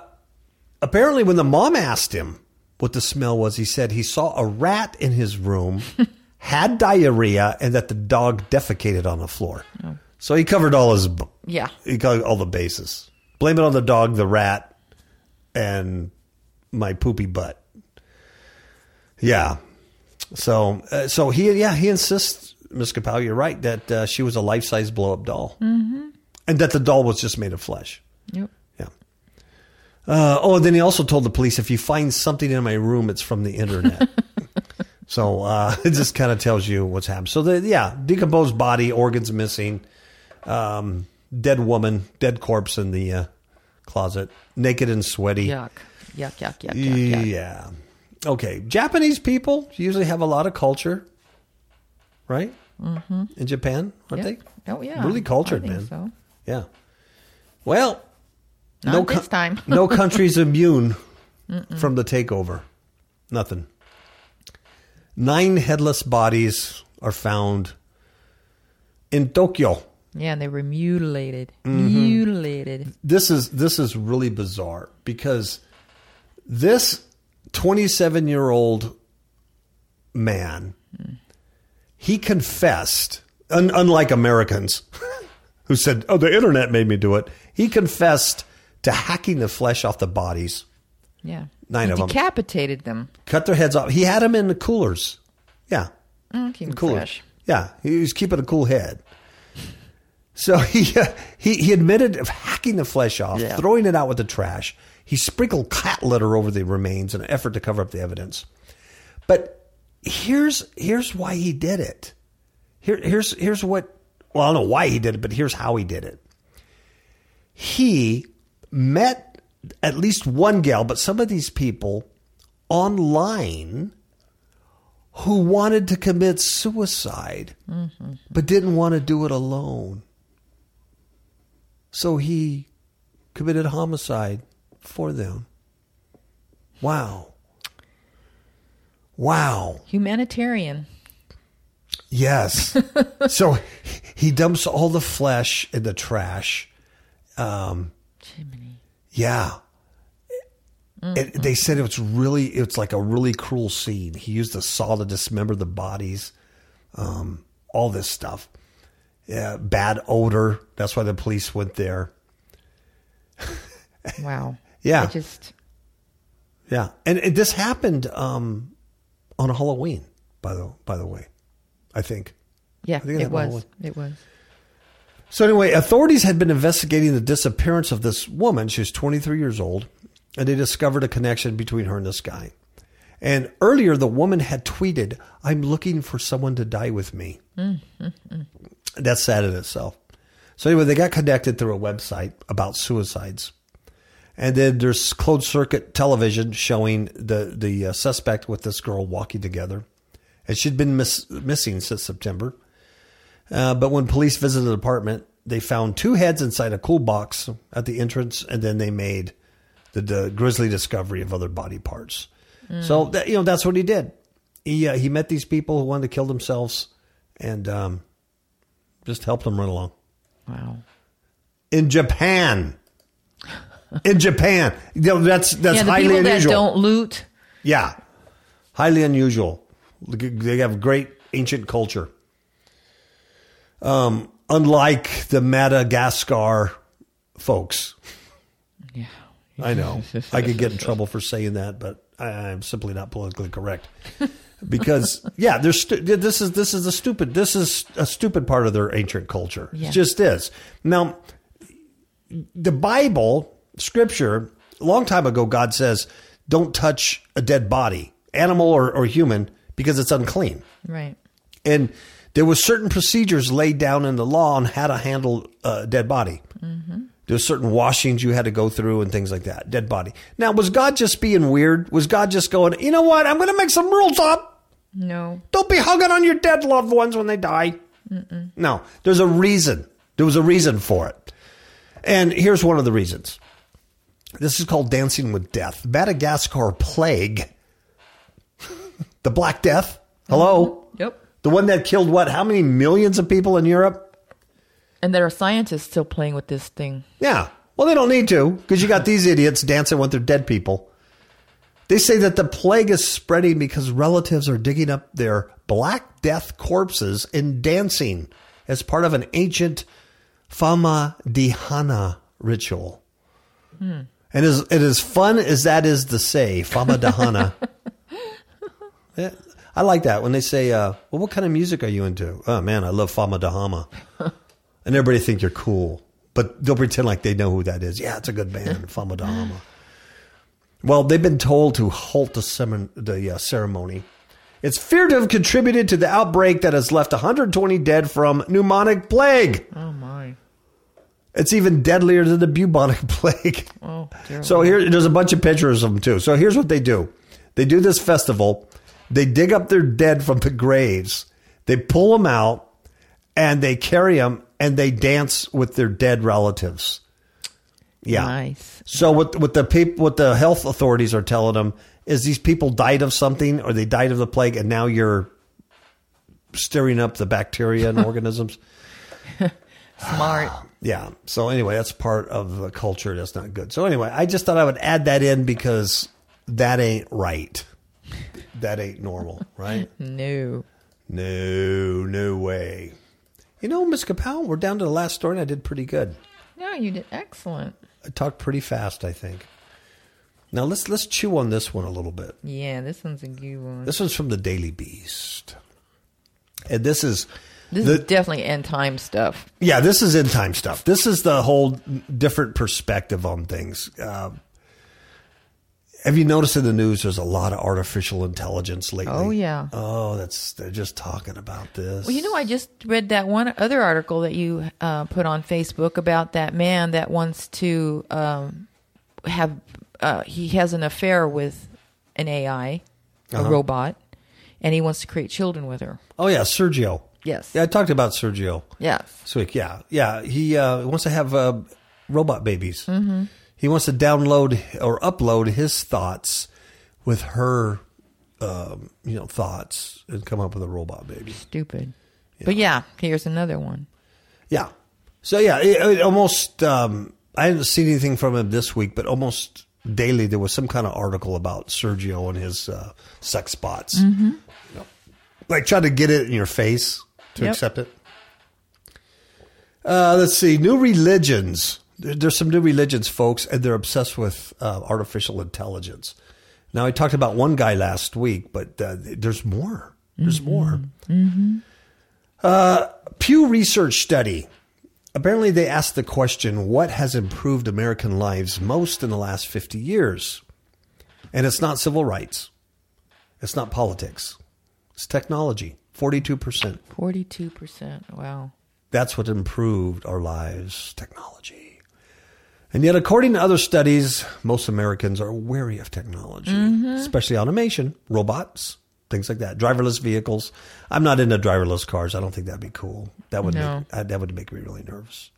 Speaker 1: apparently, when the mom asked him what the smell was, he said he saw a rat in his room, had diarrhea, and that the dog defecated on the floor. So he covered all his,
Speaker 2: Yeah.
Speaker 1: he covered all the bases. Blame it on the dog, the rat, and my poopy butt. Yeah. So, uh, so he, yeah, he insists, Miss Capel, you're right, that uh, she was a life size blow up doll. Mm-hmm. And that the doll was just made of flesh.
Speaker 2: Yep.
Speaker 1: Yeah. Uh, oh, and then he also told the police if you find something in my room, it's from the internet. so uh, it just kind of tells you what's happened. So, the, yeah, decomposed body, organs missing, um, dead woman, dead corpse in the uh, closet, naked and sweaty.
Speaker 2: Yuck. Yuck, yuck, yuck, yuck, yuck.
Speaker 1: Yeah. Okay. Japanese people usually have a lot of culture, right? Mm-hmm. In Japan, aren't
Speaker 2: Yep.
Speaker 1: they?
Speaker 2: Oh, yeah.
Speaker 1: Really cultured, man.
Speaker 2: So.
Speaker 1: Yeah. Well,
Speaker 2: Not
Speaker 1: co-
Speaker 2: this time.
Speaker 1: no country's immune from the takeover. Nothing. Nine headless bodies are found in Tokyo.
Speaker 2: Yeah, and they were mutilated.
Speaker 1: Mm-hmm.
Speaker 2: Mutilated.
Speaker 1: This is this is really bizarre because this 27 year old man he confessed un- unlike Americans who said oh the internet made me do it he confessed to hacking the flesh off the bodies
Speaker 2: Yeah.
Speaker 1: Nine
Speaker 2: he
Speaker 1: of 'em.
Speaker 2: decapitated them.
Speaker 1: cut their heads off he had them in the coolers yeah
Speaker 2: Mm, keep 'em
Speaker 1: cool.
Speaker 2: fresh.
Speaker 1: Yeah, he was keeping a cool head. So he uh, he he admitted of hacking the flesh off,
Speaker 2: Yeah.
Speaker 1: throwing it out with the trash. He sprinkled cat litter over the remains in an effort to cover up the evidence. But here's here's why he did it. Here here's here's what well, I don't know why he did it, but here's how he did it. He met at least one gal, but some of these people online who wanted to commit suicide but didn't want to do it alone. So he committed homicide for them. Wow. Wow.
Speaker 2: Humanitarian.
Speaker 1: Yes. so he dumps all the flesh in the trash. Um,
Speaker 2: Jiminy.
Speaker 1: yeah. It, they said it was really, it's like a really cruel scene. He used a saw to dismember the bodies, um, all this stuff. Yeah, bad odor. That's why the police went there.
Speaker 2: Wow.
Speaker 1: Yeah.
Speaker 2: I just
Speaker 1: Yeah, and, and this happened um, on Halloween. By the by the way, I think.
Speaker 2: yeah,
Speaker 1: think
Speaker 2: it was. It was.
Speaker 1: So anyway, authorities had been investigating the disappearance of this woman. She was 23 years old, and they discovered a connection between her and this guy. And earlier, the woman had tweeted, "I'm looking for someone to die with me." That's sad in itself. So anyway, they got connected through a website about suicides, and then there's closed circuit television showing the the uh, suspect with this girl walking together, and she'd been miss, missing since September. Uh, but when police visited the apartment, they found two heads inside a cool box at the entrance, and then they made the, the grisly discovery of other body parts. So that, you know that's what he did. He uh, he met these people who wanted to kill themselves, and um, just helped them run along.
Speaker 2: Wow.
Speaker 1: In Japan, in Japan, you know that's that's
Speaker 2: yeah,
Speaker 1: highly
Speaker 2: people
Speaker 1: unusual.
Speaker 2: that don't loot.
Speaker 1: Yeah, highly unusual. They have great ancient culture. Um, unlike the Madagascar folks.
Speaker 2: Yeah.
Speaker 1: I know. I could get in trouble for saying that, but I, I'm simply not politically correct. Because yeah, there's stu- this is this is a stupid this is a stupid part of their ancient culture.
Speaker 2: Yeah.
Speaker 1: It just is. Now, the Bible, Scripture, a long time ago, God says, "Don't touch a dead body, animal or, or human, because it's unclean."
Speaker 2: Right.
Speaker 1: and there were certain procedures laid down in the law on how to handle a dead body. Mhm. There's certain washings you had to go through and things like that. Dead body. Now, was God just being weird? Was God just going, you know what? I'm going to make some rules up.
Speaker 2: No.
Speaker 1: Don't be hugging on your dead loved ones when they die. No, there's a reason. There was a reason for it. And here's one of the reasons. This is called Dancing with Death. Madagascar plague. the Black Death. Hello?
Speaker 2: Yep.
Speaker 1: The one that killed what? How many millions of people in Europe?
Speaker 2: And there are scientists still playing with this thing.
Speaker 1: Yeah. Well, they don't need to because you got these idiots dancing with their dead people. They say that the plague is spreading because relatives are digging up their Black Death corpses and dancing as part of an ancient Fama Dihana ritual. Hmm. And as, it is fun as that is to say, Famadihana. Yeah, I like that when they say, uh, "Well, what kind of music are you into?" Oh man, I love Fama Dahama, and everybody think you're cool, but they'll pretend like they know who that is. Yeah, it's a good band, Fama Dahama. Well, they've been told to halt the, semin- the uh, ceremony. It's feared to have contributed to the outbreak that has left 120 dead from pneumonic plague.
Speaker 2: Oh my.
Speaker 1: It's even deadlier than the bubonic plague.
Speaker 2: Oh.
Speaker 1: So here, there's a bunch of pictures of them too. So here's what they do: they do this festival. They dig up their dead from the graves. They pull them out, and they carry them, and they dance with their dead relatives. Yeah.
Speaker 2: Nice.
Speaker 1: So what what the people what the health authorities are telling them is these people died of something or they died of the plague, and now you're stirring up the bacteria and organisms.
Speaker 2: Smart.
Speaker 1: Yeah. So anyway, that's part of the culture that's not good. So anyway, I just thought I would add that in because that ain't right. That ain't normal, right?
Speaker 2: no.
Speaker 1: no, no way. You know, Miss Capel, we're down to the last story and I did pretty good.
Speaker 2: No, you did excellent.
Speaker 1: I talked pretty fast, I think. Now let's let's chew on this one a little bit.
Speaker 2: Yeah, this one's a good one.
Speaker 1: This one's from the Daily Beast. And this is
Speaker 2: This
Speaker 1: the-
Speaker 2: is definitely end time stuff.
Speaker 1: Yeah, this is end time stuff. This is the whole different perspective on things. Uh, have you noticed in the news? There's a lot of artificial intelligence lately.
Speaker 2: Oh, yeah.
Speaker 1: Oh, that's they're just talking about this.
Speaker 2: Well, you know, I just read that one other article that you uh, put on Facebook about that man that wants to um, have. Uh, he has an affair with an AI, a
Speaker 1: Uh-huh.
Speaker 2: robot, and he wants to create children with her.
Speaker 1: Oh yeah, Sergio.
Speaker 2: Yes.
Speaker 1: Yeah, I talked about Sergio.
Speaker 2: Yes.
Speaker 1: this week. Yeah, yeah. He uh, wants to have uh, robot babies. Mm-hmm. He wants to download or upload his thoughts with her, um, you know, thoughts and come up with a robot baby.
Speaker 2: Stupid. But yeah, here's another one.
Speaker 1: Yeah. So yeah, it, it almost. Um, I haven't seen anything from him this week, but almost daily there was some kind of article about Sergio and his uh, sex spots. You know, like try to get it in your face to
Speaker 2: Yep.
Speaker 1: accept it. Uh, let's see, new religions. There- There's some new religions, folks, and they're obsessed with uh, artificial intelligence. Now, I talked about one guy last week, but uh, there's more. There's more. Uh, Pew Research study. Apparently, they asked the question, what has improved American lives most in the last 50 years? And it's not civil rights. It's not politics. It's technology. 42%.
Speaker 2: Forty-two percent. Wow.
Speaker 1: That's what improved our lives, technology. And yet, according to other studies, most Americans are wary of technology, especially automation, robots, things like that, driverless vehicles. I'm not into driverless cars. I don't think that'd be cool. That would
Speaker 2: No.
Speaker 1: make, uh, that would make me really nervous.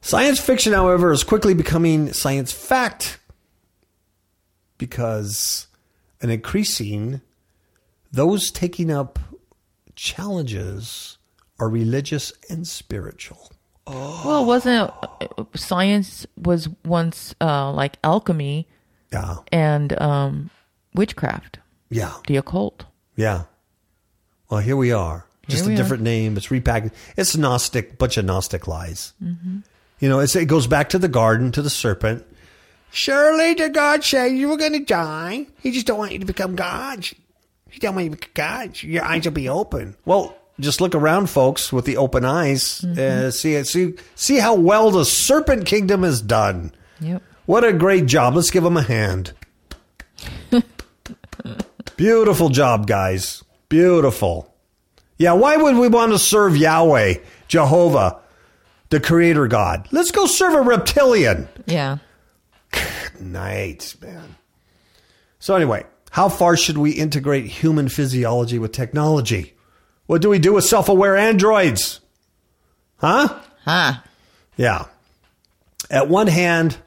Speaker 1: Science fiction, however, is quickly becoming science fact because an increasing those taking up challenges are religious and spiritual.
Speaker 2: Well, wasn't uh, science was once uh, like alchemy
Speaker 1: Yeah.
Speaker 2: and um, witchcraft,
Speaker 1: Yeah.
Speaker 2: the occult.
Speaker 1: Yeah. Well, here we are. Just
Speaker 2: we
Speaker 1: a
Speaker 2: are.
Speaker 1: different name. It's repackaged. It's Gnostic, bunch of Gnostic lies.
Speaker 2: Mm-hmm.
Speaker 1: You know, it's, it goes back to the garden, to the serpent. Surely did God say you were going to die. He just don't want you to become gods. He don't want you to become gods. Your eyes will be open. Well, just look around, folks, with the open eyes.
Speaker 2: Mm-hmm.
Speaker 1: Uh, see, see, see how well the serpent kingdom is done.
Speaker 2: Yep.
Speaker 1: What a great job. Let's give them a hand. Beautiful job, guys. Beautiful. Yeah, why would we want to serve Yahweh, Jehovah, the creator God? Let's go serve a reptilian.
Speaker 2: Yeah.
Speaker 1: Nice, man. So, anyway, how far should we integrate human physiology with technology? What do we do with self aware androids? Huh?
Speaker 2: Huh.
Speaker 1: Yeah. At one hand,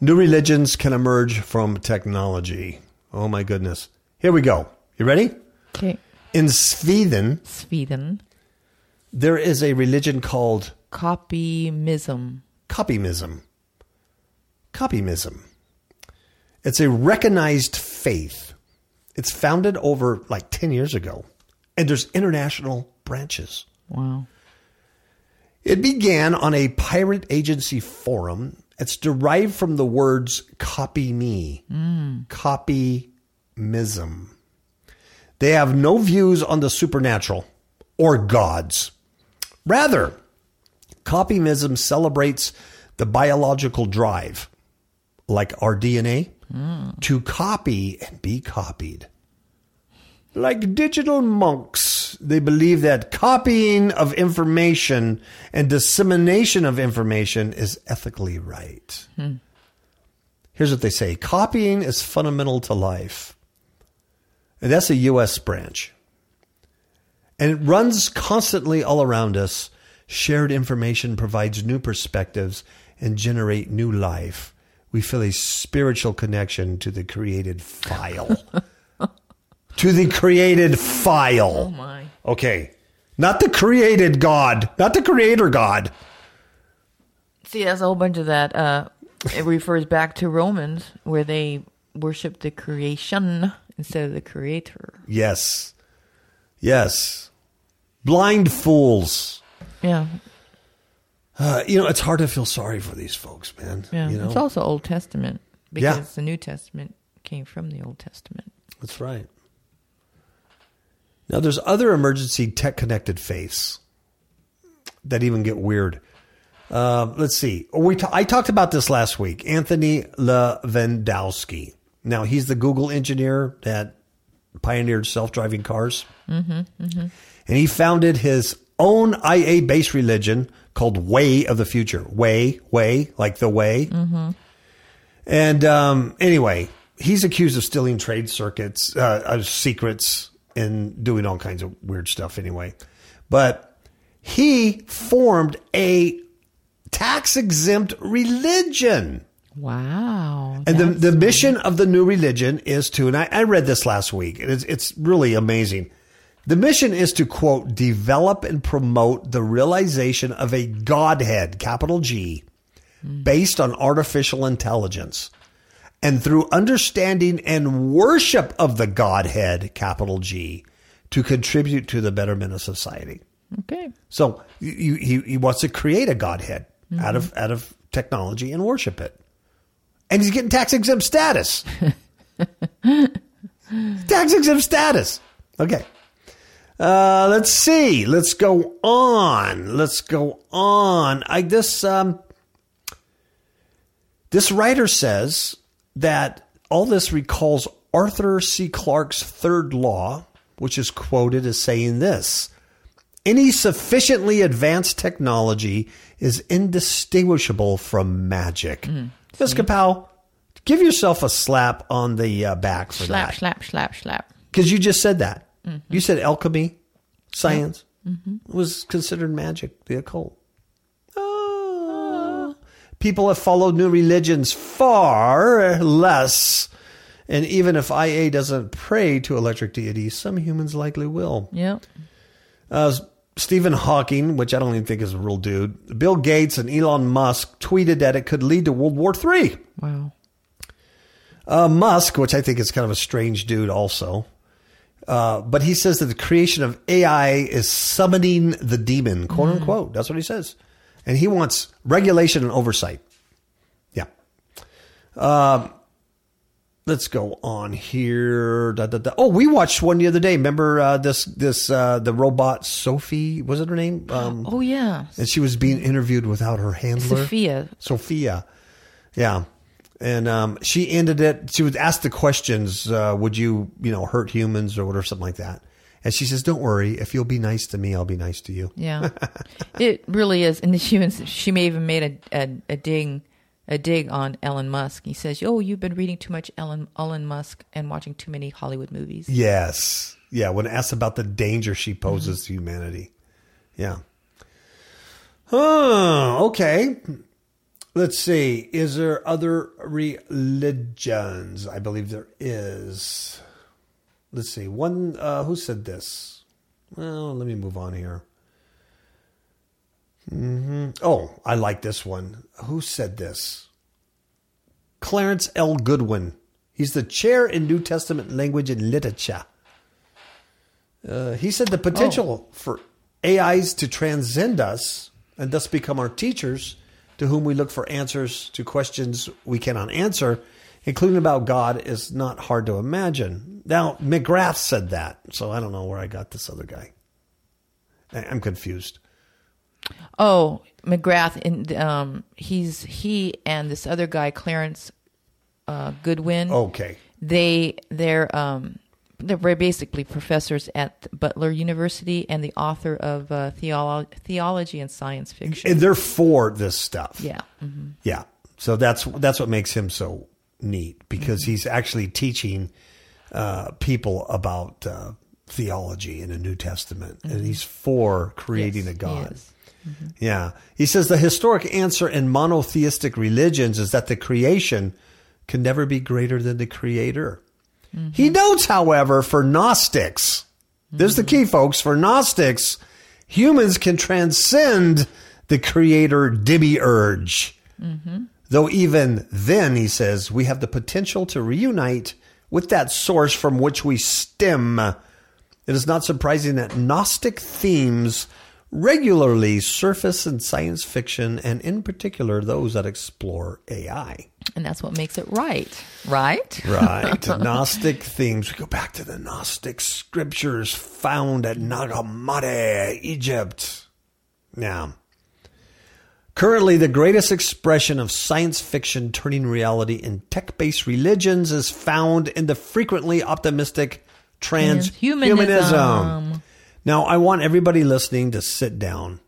Speaker 1: new religions can emerge from technology. Oh my goodness. Here we go. You ready?
Speaker 2: Okay.
Speaker 1: In Sweden,
Speaker 2: Sweden.
Speaker 1: there is a religion called
Speaker 2: Kopimism.
Speaker 1: kopimism. Kopimism. It's a recognized faith. It's founded over like 10 years ago, and there's international branches.
Speaker 2: Wow.
Speaker 1: It began on a pirate agency forum. It's derived from the words copy me, mm. kopimism. They have no views on the supernatural or gods. Rather, kopimism celebrates the biological drive, like our DNA, mm. to copy and be copied. Like digital monks, they believe that copying of information and dissemination of information is ethically right. Hmm. Here's what they say copying is fundamental to life. And that's a U.S. branch. And it runs constantly all around us. Shared information provides new perspectives and generate new life. We feel a spiritual connection to the created file. to the created file.
Speaker 2: Oh my.
Speaker 1: Okay. Not the created God, not the creator God.
Speaker 2: See, that's a whole bunch of that. Uh, it refers back to Romans, where they worship the creation instead of the creator.
Speaker 1: Yes. Yes. Blind fools.
Speaker 2: Yeah,
Speaker 1: Uh, you know, it's hard to feel sorry for these folks, man.
Speaker 2: yeah.
Speaker 1: You know?
Speaker 2: It's also Old Testament
Speaker 1: Yeah.
Speaker 2: because the New Testament came from the Old Testament.
Speaker 1: That's right. Now, there's other emergency tech connected faiths that even get weird. Uh, let's see. We ta- I talked about this last week. Anthony Levandowski. Now, he's the Google engineer that pioneered self driving cars. Mm-hmm, And he founded his own IA based religion called Way of the Future. Way, way, like the way. And um, anyway, he's accused of stealing trade circuits, uh, uh, secrets, and doing all kinds of weird stuff anyway. But he formed a tax exempt religion.
Speaker 2: Wow.
Speaker 1: And the, the mission of the new religion is to, and I, I read this last week, it's, it's really amazing. The mission is to, quote, develop and promote the realization of a Godhead, capital G, hmm. based on artificial intelligence. And through understanding and worship of the Godhead, capital G, to contribute to the betterment of society.
Speaker 2: Okay.
Speaker 1: So you, he, he wants to create a Godhead out of out of technology and worship it, and he's getting tax exempt status. tax exempt status. Okay. Uh, let's see. Let's go on. Let's go on. I this um, this writer says that all this recalls Arthur C. Clarke's third law, which is quoted as saying this any sufficiently advanced technology is indistinguishable from magic. Mm. Miss Kapow, give yourself a slap on the uh, back for
Speaker 2: Slap,
Speaker 1: that.
Speaker 2: slap, slap, slap. Slap.
Speaker 1: Because you just said that. Mm-hmm. You said alchemy, science mm-hmm. was considered magic, the occult. People have followed new religions far less. And even if IA doesn't pray to electric deities, some humans likely will.
Speaker 2: Yep.
Speaker 1: Uh, Stephen Hawking, which I don't even think is a real dude, Bill Gates and Elon Musk tweeted that it could lead to World War III.
Speaker 2: Wow.
Speaker 1: Uh, Musk, which I think is kind of a strange dude, also. Uh, but he says that the creation of AI is summoning the demon, quote unquote. That's what he says. And he wants regulation and oversight. Yeah. Um, let's go on here. Da, da, da. Oh, we watched one the other day. Remember uh, this? This uh, the robot Sophie was it her name? Um,
Speaker 2: Oh, yeah.
Speaker 1: and she was being interviewed without her handler.
Speaker 2: Sophia.
Speaker 1: Sophia. Yeah. And um, she ended it. She was asked the questions, uh, would you, you know, hurt humans or whatever, something like that. And she says, don't worry. If you'll be nice to me, I'll be nice to you.
Speaker 2: Yeah. it really is. And she, even, she may even made a, a, a ding. A dig on Elon Musk. He says, "Oh, you've been reading too much Elon, Elon Musk and watching too many Hollywood movies."
Speaker 1: Yes. Yeah. When asked about the danger she mm-hmm. poses to humanity. Yeah. Oh, okay. Let's see. Is there other religions? I believe there is. Let's see. One, uh, who said this? Well, let me move on here. hmm Oh, I like this one. Who said this? Clarence L. Goodwin. He's the chair in New Testament language and literature. Uh, he said the potential for AIs to transcend us and thus become our teachers, to whom we look for answers to questions we cannot answer, including about God, is not hard to imagine. Now, McGrath said that, so I don't know where I got this other guy. I'm confused.
Speaker 2: Oh, McGrath, and um, he's he and this other guy, Clarence uh, Goodwin.
Speaker 1: Okay.
Speaker 2: they they're um, they're basically professors at Butler University and the author of uh, theolo- theology and science fiction.
Speaker 1: And they're for this stuff.
Speaker 2: yeah, hmm
Speaker 1: Yeah. So that's that's what makes him so neat because mm-hmm. he's actually teaching uh, people about uh, theology in the New Testament, and mm-hmm. he's for creating
Speaker 2: Yes,
Speaker 1: a God.
Speaker 2: is.
Speaker 1: Yeah. He says the historic answer in monotheistic religions is that the creation can never be greater than the creator. He notes, however, for Gnostics, this is the key, folks, for Gnostics, humans can transcend the creator demiurge. Though even then, he says, we have the potential to reunite with that source from which we stem. It is not surprising that Gnostic themes regularly surface in science fiction and, in particular, those that explore AI.
Speaker 2: and that's what makes it right, right?
Speaker 1: Right. Gnostic themes. We go back to the Gnostic scriptures found at Nag Hammadi, Egypt. Now, currently, the greatest expression of science fiction turning reality in tech based religions is found in the frequently optimistic transhumanism. Now, I want everybody listening to sit down.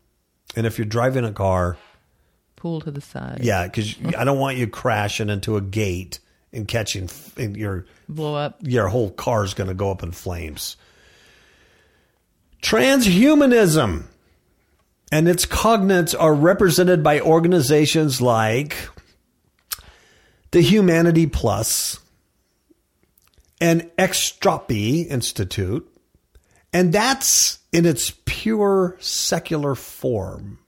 Speaker 1: And if you're driving a car,
Speaker 2: Pull to the side.
Speaker 1: yeah, because I don't want you crashing into a gate and catching and your
Speaker 2: blow up.
Speaker 1: your whole car is going to go up in flames. Transhumanism and its cognates are represented by organizations like the Humanity Plus and Extropy Institute, and that's in its pure secular form.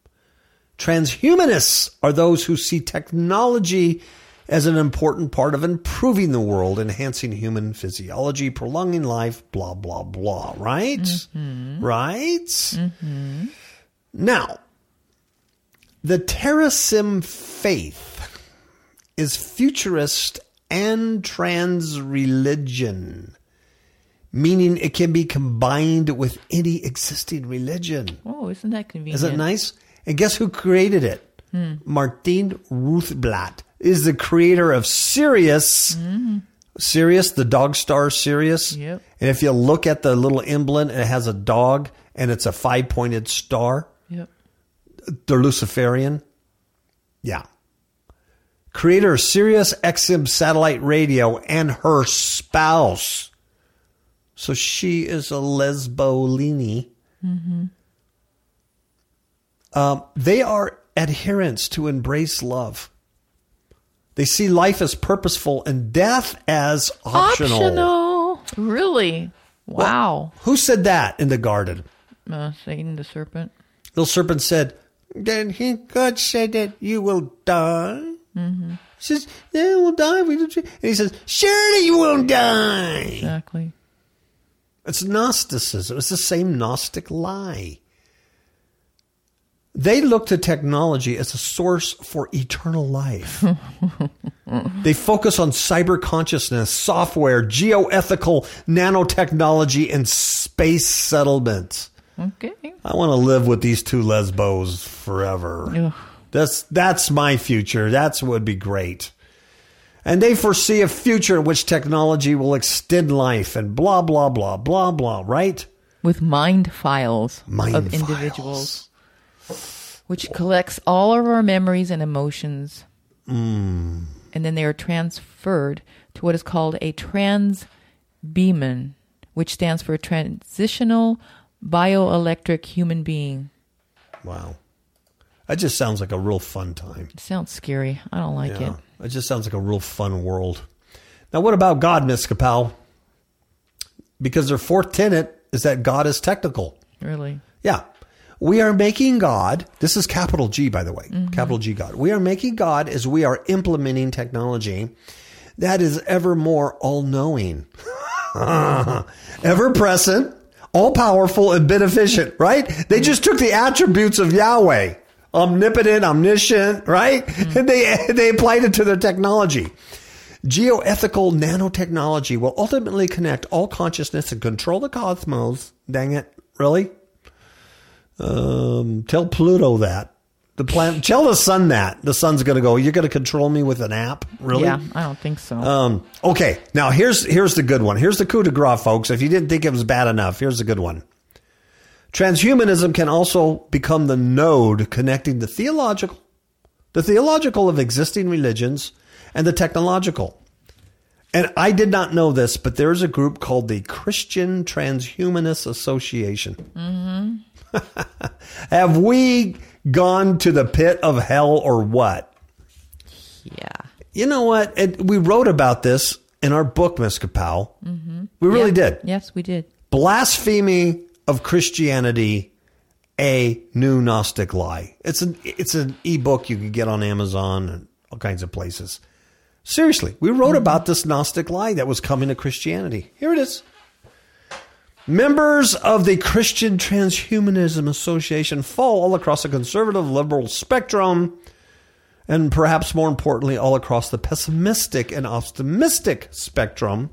Speaker 1: Transhumanists are those who see technology as an important part of improving the world, enhancing human physiology, prolonging life, blah, blah, blah. Right? Mm-hmm. Right? Mm-hmm. Now, the Terasem faith is futurist and trans religion, meaning it can be combined with any existing religion.
Speaker 2: Oh, isn't that convenient?
Speaker 1: Is it nice? And guess who created it? Hmm. Martin Rothblatt is the creator of Sirius. Mm-hmm. Sirius, the dog star Sirius.
Speaker 2: Yep.
Speaker 1: And if you look at the little emblem, it has a dog and it's a five pointed star.
Speaker 2: Yep.
Speaker 1: They're Luciferian. Yeah. Creator of Sirius XM satellite radio and her spouse. So she is a lesbolini. Um, they are adherents to embrace love. They see life as purposeful and death as optional.
Speaker 2: Optional. Really? Wow.
Speaker 1: Who said that in the garden?
Speaker 2: Uh, Satan the serpent.
Speaker 1: Little serpent said, Then he, God said that you will die. Mm-hmm. He says, Yeah, we'll die. We And he says, Surely you won't die.
Speaker 2: Exactly.
Speaker 1: It's Gnosticism. It's the same Gnostic lie. They look to technology as a source for eternal life. they focus on cyber consciousness, software, geoethical nanotechnology, and space settlements.
Speaker 2: Okay.
Speaker 1: I want to live with these two lesbos forever.
Speaker 2: Ugh.
Speaker 1: That's that's my future. That's what would be great. And they foresee a future in which technology will extend life and blah blah blah blah blah, right?
Speaker 2: With mind files
Speaker 1: Mind
Speaker 2: of
Speaker 1: files.
Speaker 2: individuals, which collects all of our memories and emotions.
Speaker 1: Hmm.
Speaker 2: And then they are transferred to what is called a trans transbeman, which stands for transitional bioelectric human being.
Speaker 1: Wow. That just sounds like a real fun time.
Speaker 2: It sounds scary. I don't like
Speaker 1: Yeah.
Speaker 2: it.
Speaker 1: It just sounds like a real fun world. Now, what about God, Miss Kapow? Because their fourth tenet is that God is technical.
Speaker 2: Really.
Speaker 1: Yeah. We are making God, this is capital G, by the way, mm-hmm. capital G God. We are making God as we are implementing technology that is ever more all knowing, ever present, all powerful, and beneficent, right? They just took the attributes of Yahweh, omnipotent, omniscient, right? And they, they applied it to their technology. Geoethical nanotechnology will ultimately connect all consciousness and control the cosmos. Dang it. Really? Um, tell Pluto that. The planet, tell the sun that. The sun's going to go, you're going to control me with an app? Really?
Speaker 2: Yeah, I don't think so.
Speaker 1: Um, okay. Now here's, here's the good one. Here's the coup de grace, folks. If you didn't think it was bad enough, here's the good one. Transhumanism can also become the node connecting the theological, the theological of existing religions and the technological. And I did not know this, but there's a group called the Christian Transhumanist Association. Have we gone to the pit of hell or what?
Speaker 2: yeah.
Speaker 1: You know what? It, we wrote about this in our book, Miss Kapow. We really
Speaker 2: Yeah.
Speaker 1: did.
Speaker 2: Yes, we did.
Speaker 1: Blasphemy of Christianity, a new Gnostic lie. It's an it's an ebook you can get on Amazon and all kinds of places. Seriously, we wrote mm-hmm. about this Gnostic lie that was coming to Christianity. Here it is. Members of the Christian Transhumanism Association fall all across the conservative liberal spectrum, and perhaps more importantly, all across the pessimistic and optimistic spectrum.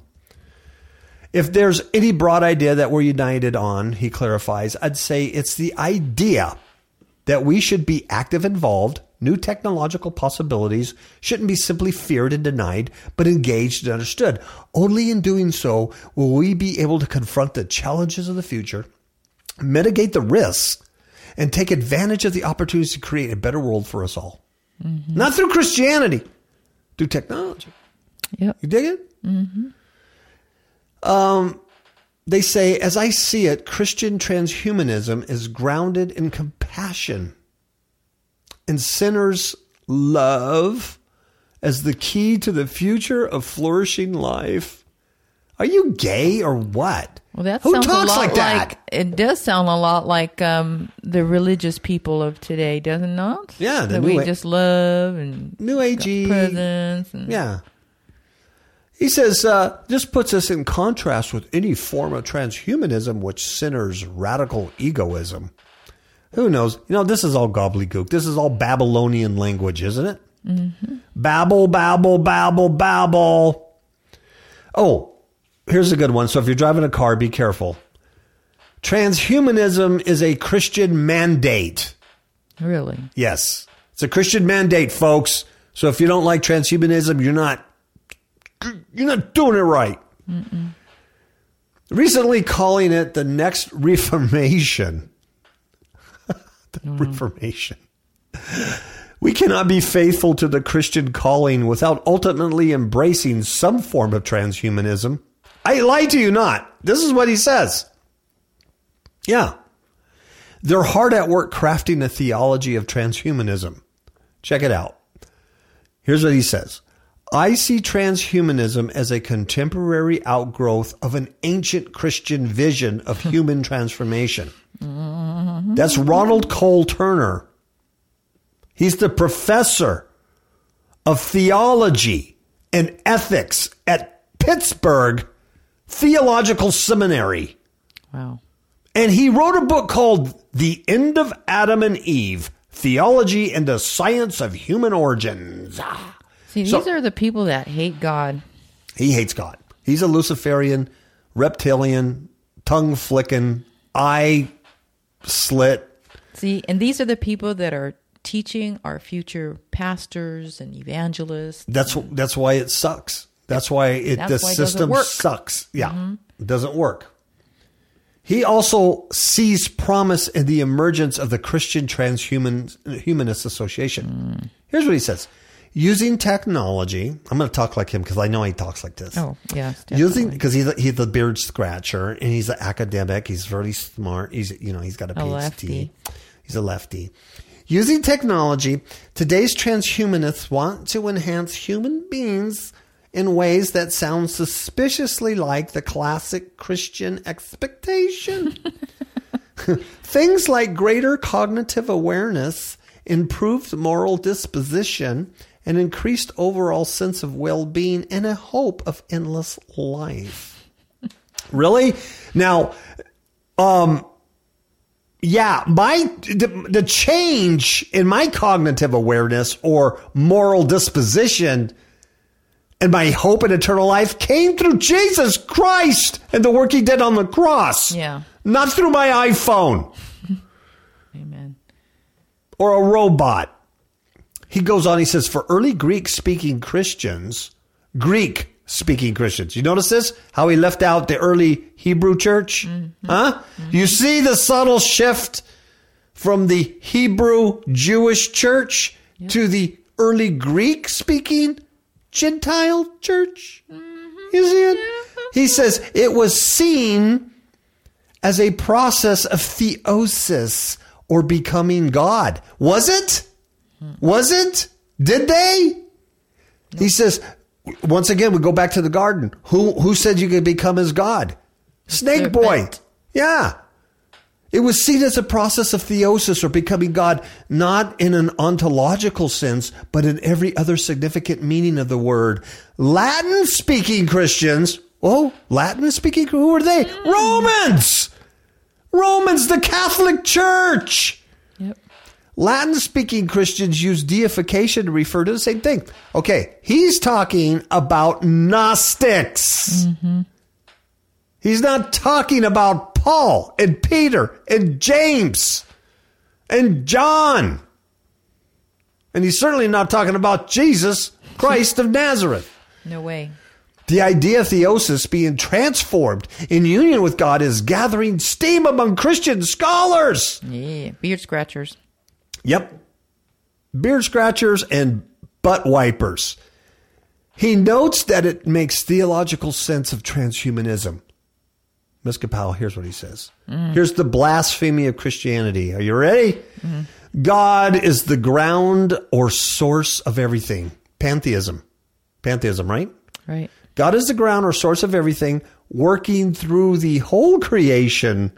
Speaker 1: If there's any broad idea that we're united on, he clarifies, I'd say it's the idea that we should be active involved. New technological possibilities shouldn't be simply feared and denied, but engaged and understood. Only in doing so will we be able to confront the challenges of the future, mitigate the risks, and take advantage of the opportunities to create a better world for us all. Not through Christianity, through technology.
Speaker 2: Yep.
Speaker 1: You dig it? Mm-hmm. Um, they say, as I see it, Christian transhumanism is grounded in compassion and sinners' love as the key to the future of flourishing life. Are you gay or what?
Speaker 2: Well, that
Speaker 1: Who
Speaker 2: sounds a lot
Speaker 1: like that?
Speaker 2: It does sound a lot like um, the religious people of today, doesn't it not?
Speaker 1: Yeah,
Speaker 2: that we
Speaker 1: a-
Speaker 2: just love and
Speaker 1: New agey.
Speaker 2: presents. And,
Speaker 1: Yeah. He says, uh, this puts us in contrast with any form of transhumanism which centers radical egoism. Who knows? You know, this is all gobbledygook. This is all Babylonian language, isn't it? Mm-hmm. Babble, babble, babble, babble. Oh, here's a good one. So if you're driving a car, be careful. Transhumanism is a Christian mandate.
Speaker 2: Really?
Speaker 1: Yes. It's a Christian mandate, folks. So if you don't like transhumanism, you're not you're not doing it right. Recently calling it the next reformation. The mm. reformation. We cannot be faithful to the Christian calling without ultimately embracing some form of transhumanism. I lie to you not. This is what he says. Yeah. They're hard at work crafting a theology of transhumanism. Check it out. Here's what he says I see transhumanism as a contemporary outgrowth of an ancient Christian vision of hmm. human transformation. Mm. That's Ronald Cole Turner. He's the professor of theology and ethics at Pittsburgh Theological Seminary.
Speaker 2: Wow.
Speaker 1: And he wrote a book called The End of Adam and Eve Theology and the Science of Human Origins.
Speaker 2: See, these
Speaker 1: So-
Speaker 2: are the people that hate God.
Speaker 1: He hates God. He's a Luciferian, reptilian, tongue flicking, eye slit.
Speaker 2: See, and these are the people that are teaching our future pastors and evangelists.
Speaker 1: That's that's why it sucks. That's why it
Speaker 2: That's
Speaker 1: the
Speaker 2: why
Speaker 1: system
Speaker 2: work.
Speaker 1: sucks. Yeah, mm-hmm. it doesn't work. He also sees promise in the emergence of the Christian Transhumanist Humanist Association. Mm. Here's what he says: Using technology, I'm going to talk like him because I know he talks like this.
Speaker 2: Oh, yes.
Speaker 1: Using because he's a, he's the beard scratcher and he's an academic. He's very smart. He's you know he's got a PhD. He's a lefty. Using technology, today's transhumanists want to enhance human beings in ways that sound suspiciously like the classic Christian expectation. Things like greater cognitive awareness, improved moral disposition, an increased overall sense of well being, and a hope of endless life. really? Now, um, yeah, my the, the change in my cognitive awareness or moral disposition and my hope in eternal life came through Jesus Christ and the work he did on the cross.
Speaker 2: Yeah.
Speaker 1: Not through my iPhone
Speaker 2: Amen.
Speaker 1: or a robot. He goes on, he says, for early Greek speaking Christians, Greek speaking Christians, you notice this? How he left out the early Hebrew church? Mm-hmm. Huh? You mm-hmm. see the subtle shift from the Hebrew Jewish church to the early Greek speaking Gentile church? Mm-hmm. You see it? He says it was seen as a process of theosis or becoming God. Was it? Was it? Did they? He says, once again, we go back to the garden. Who who said you could become as God? Snake boy.
Speaker 2: serpent.
Speaker 1: Yeah. It was seen as a process of theosis or becoming God, not in an ontological sense, but in every other significant meaning of the word. Latin speaking Christians, oh, Latin speaking, who are they? Hmm. Romans! Romans, the Catholic Church! Latin speaking Christians use deification to refer to the same thing. Okay, he's talking about Gnostics. He's not talking about Paul and Peter and James and John. And he's certainly not talking about Jesus Christ of Nazareth.
Speaker 2: No way.
Speaker 1: The idea of theosis being transformed in union with God is gathering steam among Christian scholars.
Speaker 2: Yeah. Beard scratchers.
Speaker 1: Yep. Beard scratchers and butt wipers. He notes that it makes theological sense of transhumanism. Mr. Powell, here's what he says. Mm. Here's the blasphemy of Christianity. Are you ready? Mm-hmm. God is the ground or source of everything. Pantheism. Pantheism, right?
Speaker 2: Right.
Speaker 1: God is the ground or source of everything, working through the whole creation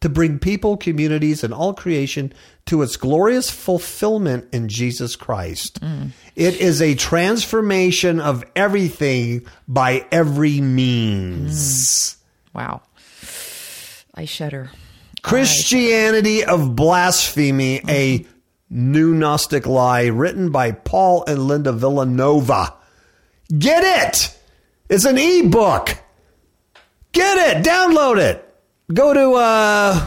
Speaker 1: to bring people, communities, and all creation to its glorious fulfillment in Jesus Christ. Mm. It is a transformation of everything by every means. Mm.
Speaker 2: Wow. I shudder.
Speaker 1: Christianity of Blasphemy, a mm-hmm. new Gnostic lie written by Paul and Linda Villanova. Get it! It's an ebook. Get it! Download it. Go to uh,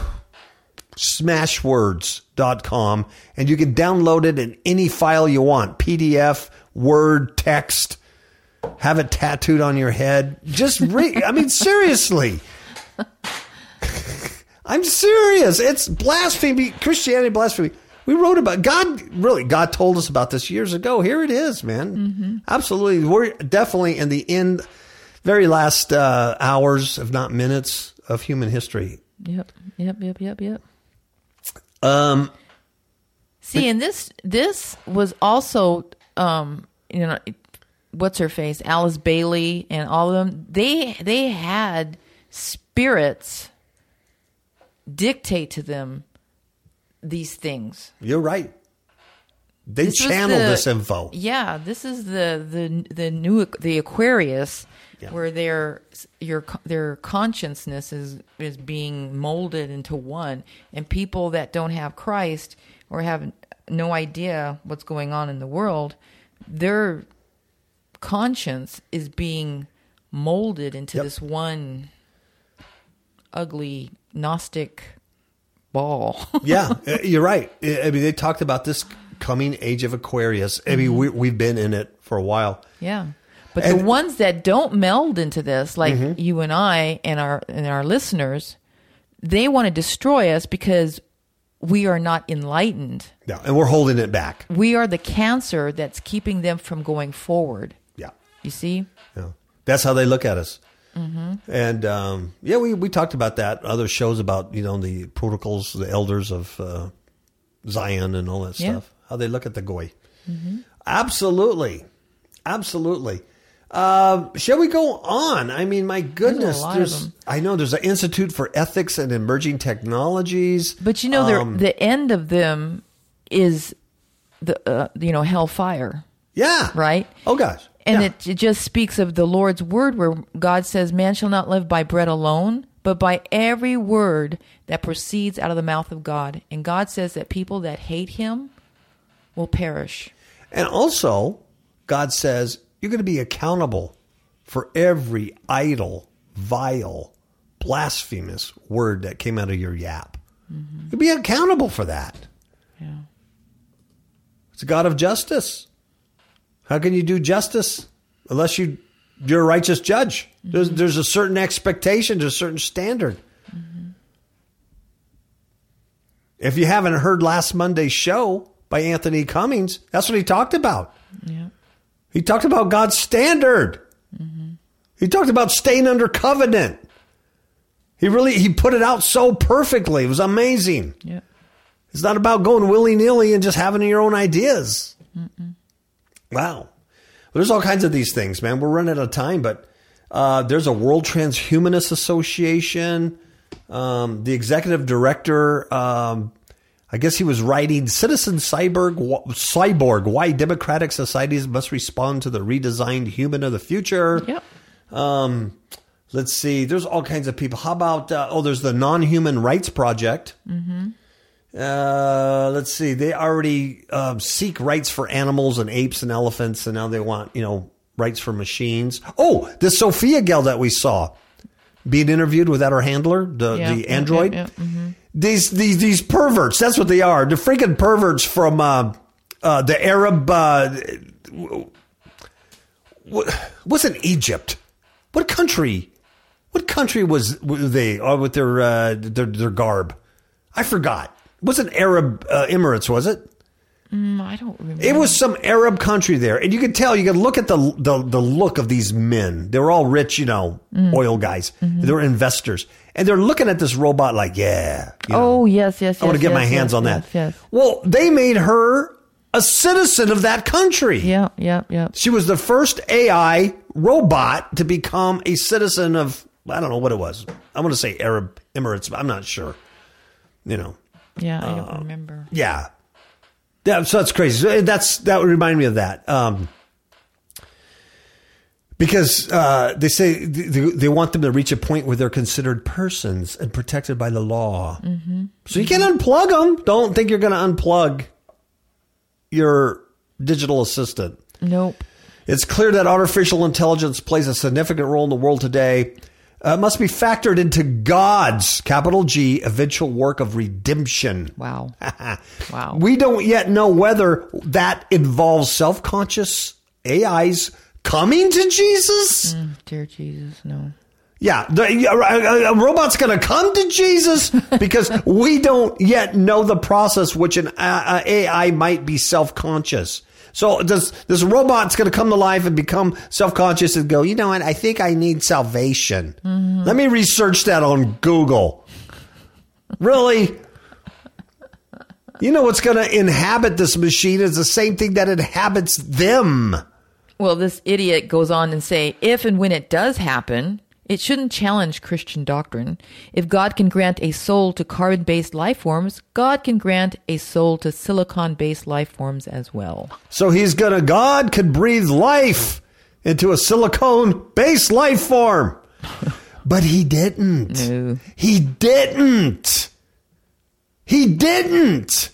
Speaker 1: smashwords.com and you can download it in any file you want PDF, Word, text. Have it tattooed on your head. Just read. I mean, seriously. I'm serious. It's blasphemy, Christianity blasphemy. We wrote about God. Really, God told us about this years ago. Here it is, man. Absolutely, we're definitely in the end, very last uh, hours, if not minutes, of human history.
Speaker 2: Yep. Yep. Yep. Yep. Yep.
Speaker 1: Um,
Speaker 2: See, and this this was also, um, you know, what's her face, Alice Bailey, and all of them. They they had spirits dictate to them these things.
Speaker 1: you're right. They
Speaker 2: This was
Speaker 1: channeled
Speaker 2: the-
Speaker 1: this info.
Speaker 2: Yeah, this is the the the new the Aquarius,
Speaker 1: Yeah.
Speaker 2: where their your their consciousness is is being molded into one, and people that don't have Christ or have no idea what's going on in the world, their conscience is being molded into
Speaker 1: Yep.
Speaker 2: this one ugly Gnostic ball.
Speaker 1: yeah, uh, you're right. I mean, they talked about this coming age of Aquarius. I mean, we, we've been in it for a while.
Speaker 2: Yeah. But
Speaker 1: And-
Speaker 2: the ones that don't meld into this, like
Speaker 1: Mm-hmm.
Speaker 2: you and I and our and our listeners, they want to destroy us because we are not enlightened.
Speaker 1: Yeah, and we're holding it back.
Speaker 2: We are the cancer that's keeping them from going forward.
Speaker 1: Yeah.
Speaker 2: You see?
Speaker 1: Yeah. That's how they look at us.
Speaker 2: Mm-hmm.
Speaker 1: And um, yeah, we, we talked about that. Other shows about you know the protocols, the elders of uh, Zion, and all that
Speaker 2: Yeah.
Speaker 1: stuff. How they look at the goy. Absolutely, absolutely. Um, shall we go on? I mean, my goodness,
Speaker 2: of
Speaker 1: there's. I know there's an Institute for Ethics and Emerging Technologies.
Speaker 2: But you know,
Speaker 1: Um,
Speaker 2: the end of them is the uh, you know hellfire,
Speaker 1: yeah,
Speaker 2: right?
Speaker 1: Oh gosh,
Speaker 2: And
Speaker 1: Yeah.
Speaker 2: it, it just speaks of the Lord's word, where God says, Man shall not live by bread alone, but by every word that proceeds out of the mouth of God. And God says that people that hate him will perish.
Speaker 1: And also, God says you're going to be accountable for every idle, vile, blasphemous word that came out of your yap. You'll be accountable for that.
Speaker 2: Yeah.
Speaker 1: It's a God of justice. How can you do justice unless you you're a righteous judge? There's mm-hmm. there's a certain expectation, there's a certain standard. Mm-hmm. If you haven't heard last Monday's show by Anthony Cummings, that's what he talked about.
Speaker 2: Yeah.
Speaker 1: He talked about God's standard. He talked about staying under covenant. He really he put it out so perfectly. It was amazing.
Speaker 2: Yeah.
Speaker 1: It's not about going willy nilly and just having your own ideas. Wow. Well, there's all kinds of these things, man. We're running out of time, but uh, there's a World Transhumanist Association. Um, the executive director, um, I guess he was writing Citizen Cyborg, Cyborg, Why Democratic Societies Must Respond to the Redesigned Human of the Future.
Speaker 2: Yep.
Speaker 1: Um, let's see. There's all kinds of people. How about uh, oh, there's the Non-Human Rights Project. Uh, let's see. They already um, seek rights for animals and apes and elephants, and now they want you know rights for machines. Oh, the Sophia gal that we saw being interviewed without her handler, the
Speaker 2: Yeah,
Speaker 1: the android.
Speaker 2: yeah, yeah, mhm.
Speaker 1: These these these perverts. That's what they are. The freaking perverts from uh, uh, the Arab. Uh, what, wasn't Egypt? What country? What country was were they uh, with their, uh, their their garb? I forgot. It wasn't Arab uh, Emirates? Was it?
Speaker 2: Mm, I don't remember.
Speaker 1: It was some Arab country there, and you could tell. You could look at the the, the look of these men. They were all rich, you know,
Speaker 2: Mm.
Speaker 1: oil guys.
Speaker 2: Mm-hmm.
Speaker 1: They were investors, and they're looking at this robot like, yeah. you know,
Speaker 2: Oh yes, yes.
Speaker 1: I want to
Speaker 2: yes,
Speaker 1: get
Speaker 2: yes,
Speaker 1: my hands
Speaker 2: yes,
Speaker 1: on that.
Speaker 2: Yes.
Speaker 1: Well, they made her a citizen of that country.
Speaker 2: Yeah, yeah, yeah.
Speaker 1: She was the first AI robot to become a citizen of I don't know what it was. I want to say Arab Emirates, but I'm not sure. You know,
Speaker 2: Yeah, I
Speaker 1: Uh,
Speaker 2: don't remember.
Speaker 1: yeah, yeah. So that's crazy. That's that would remind me of that. Um, because uh, they say they, they want them to reach a point where they're considered persons and protected by the law.
Speaker 2: Mm-hmm.
Speaker 1: So you can't unplug them. Don't think you're going to unplug your digital assistant.
Speaker 2: Nope.
Speaker 1: It's clear that artificial intelligence plays a significant role in the world today. Uh, must be factored into God's capital G eventual work of redemption.
Speaker 2: Wow. Wow.
Speaker 1: We don't yet know whether that involves self conscious AIs coming to Jesus.
Speaker 2: Mm, dear Jesus, no.
Speaker 1: Yeah, the, a, a robot's going to come to Jesus because we don't yet know the process which an uh, AI might be self conscious. So this this robot's going to come to life and become self conscious and go, you know what? I think I need salvation. Mm-hmm. Let me research that on Google. Really? You know what's going to inhabit this machine is the same thing that inhabits them.
Speaker 2: Well, this idiot goes on and say, if and when it does happen, it shouldn't challenge Christian doctrine. If God can grant a soul to carbon-based life forms, God can grant a soul to silicon-based life forms as well.
Speaker 1: So he's gonna, God could breathe life into a silicone based life form. But he didn't.
Speaker 2: No.
Speaker 1: He didn't. He didn't.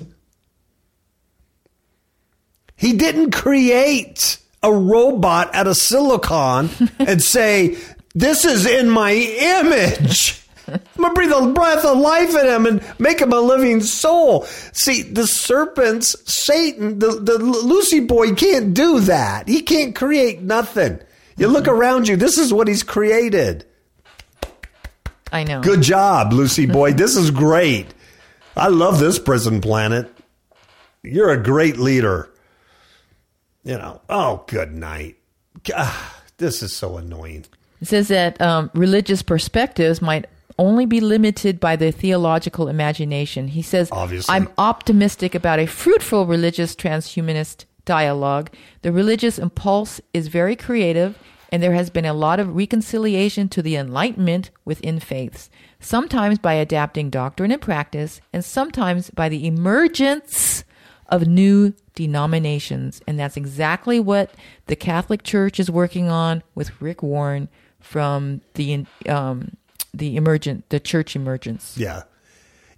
Speaker 1: He didn't create a robot at a silicon and say, This is in my image. I'm gonna breathe a breath of life in him and make him a living soul. See, the serpents, Satan, the, the Lucy boy can't do that. He can't create nothing. You look mm-hmm. around you, this is what he's created.
Speaker 2: I know.
Speaker 1: Good job, Lucy boy. This is great. I love this prison planet. You're a great leader. You know, oh, good night. God, this is so annoying.
Speaker 2: It says that um, religious perspectives might only be limited by the theological imagination. He says,
Speaker 1: Obviously.
Speaker 2: I'm optimistic about a fruitful religious transhumanist dialogue. The religious impulse is very creative, and there has been a lot of reconciliation to the enlightenment within faiths, sometimes by adapting doctrine and practice, and sometimes by the emergence of new denominations. And that's exactly what the Catholic Church is working on with Rick Warren from the um, the emergent the church emergence.
Speaker 1: Yeah.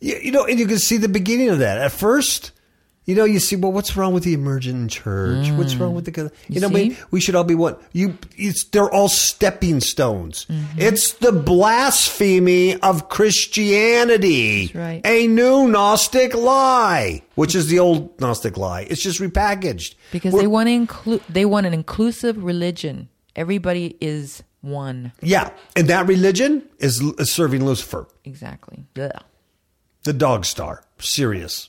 Speaker 1: You, you know, and you can see the beginning of that. At first, you know, you see, well, what's wrong with the emergent church? What's wrong mm. with the, you,
Speaker 2: You
Speaker 1: know, we, we should all be one. You, it's, they're all stepping stones. Mm-hmm. It's the blasphemy of Christianity.
Speaker 2: That's right.
Speaker 1: A new Gnostic lie, which is the old Gnostic lie. It's just repackaged.
Speaker 2: Because
Speaker 1: We're-
Speaker 2: they want to include they want an inclusive religion. Everybody is one.
Speaker 1: yeah. And that religion is, is serving Lucifer.
Speaker 2: Exactly. Ugh.
Speaker 1: The dog star. Sirius.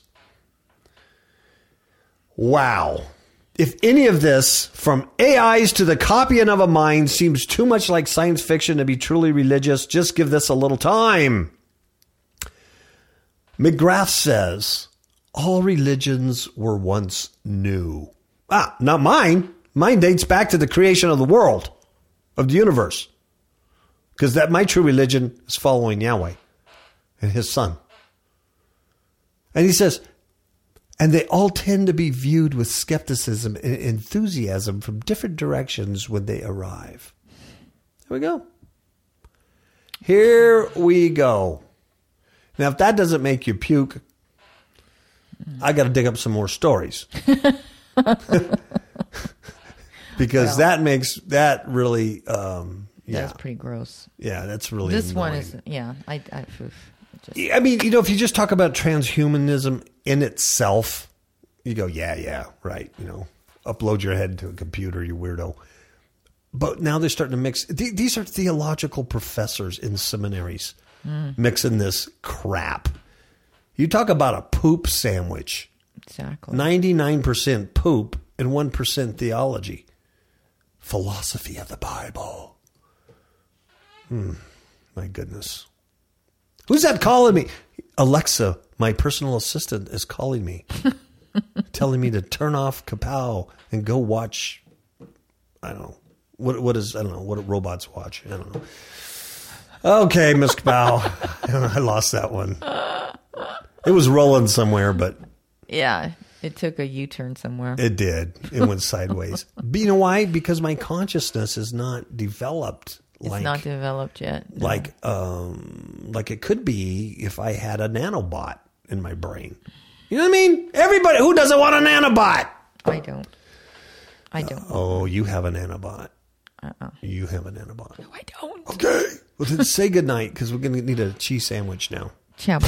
Speaker 1: Wow. If any of this, from AIs to the copying of a mind, seems too much like science fiction to be truly religious, just give this a little time. McGrath says all religions were once new. Ah, not mine. Mine dates back to the creation of the world, of the universe. Because that my true religion is following Yahweh and his son. And he says, and they all tend to be viewed with skepticism and enthusiasm from different directions when they arrive. Here we go. Here we go. Now, if that doesn't make you puke, I got to dig up some more stories. because
Speaker 2: Well.
Speaker 1: that makes that really, um, yeah,
Speaker 2: That's pretty gross.
Speaker 1: yeah, that's really
Speaker 2: This one is yeah. I I, oof, just,
Speaker 1: I mean, you know, if you just talk about transhumanism in itself, you go, yeah, yeah, right. You know, upload your head to a computer, you weirdo. But now they're starting to mix. These are theological professors in seminaries mixing this crap. You talk about a poop sandwich.
Speaker 2: Exactly.
Speaker 1: 99% poop and 1% theology. Philosophy of the Bible. Hmm. My goodness. Who's that calling me? Alexa, my personal assistant, is calling me, telling me to turn off Kapow and go watch. I don't know what what is I don't know what robots watch. I don't know. Okay, Miss Kapow, I lost that one. It was rolling somewhere, but
Speaker 2: Yeah, it took a U turn somewhere.
Speaker 1: it did. It went sideways. But you know why? Because my consciousness is not developed
Speaker 2: it's
Speaker 1: like
Speaker 2: not developed yet. No.
Speaker 1: like um like it could be if I had a nanobot in my brain. You know what I mean? Everybody who doesn't want a nanobot?
Speaker 2: I don't. I don't.
Speaker 1: Oh, you have a nanobot.
Speaker 2: Uh-uh.
Speaker 1: You have a nanobot.
Speaker 2: No, I don't.
Speaker 1: Okay. Well, then say goodnight because we're going to need a cheese sandwich now.
Speaker 2: Ciao.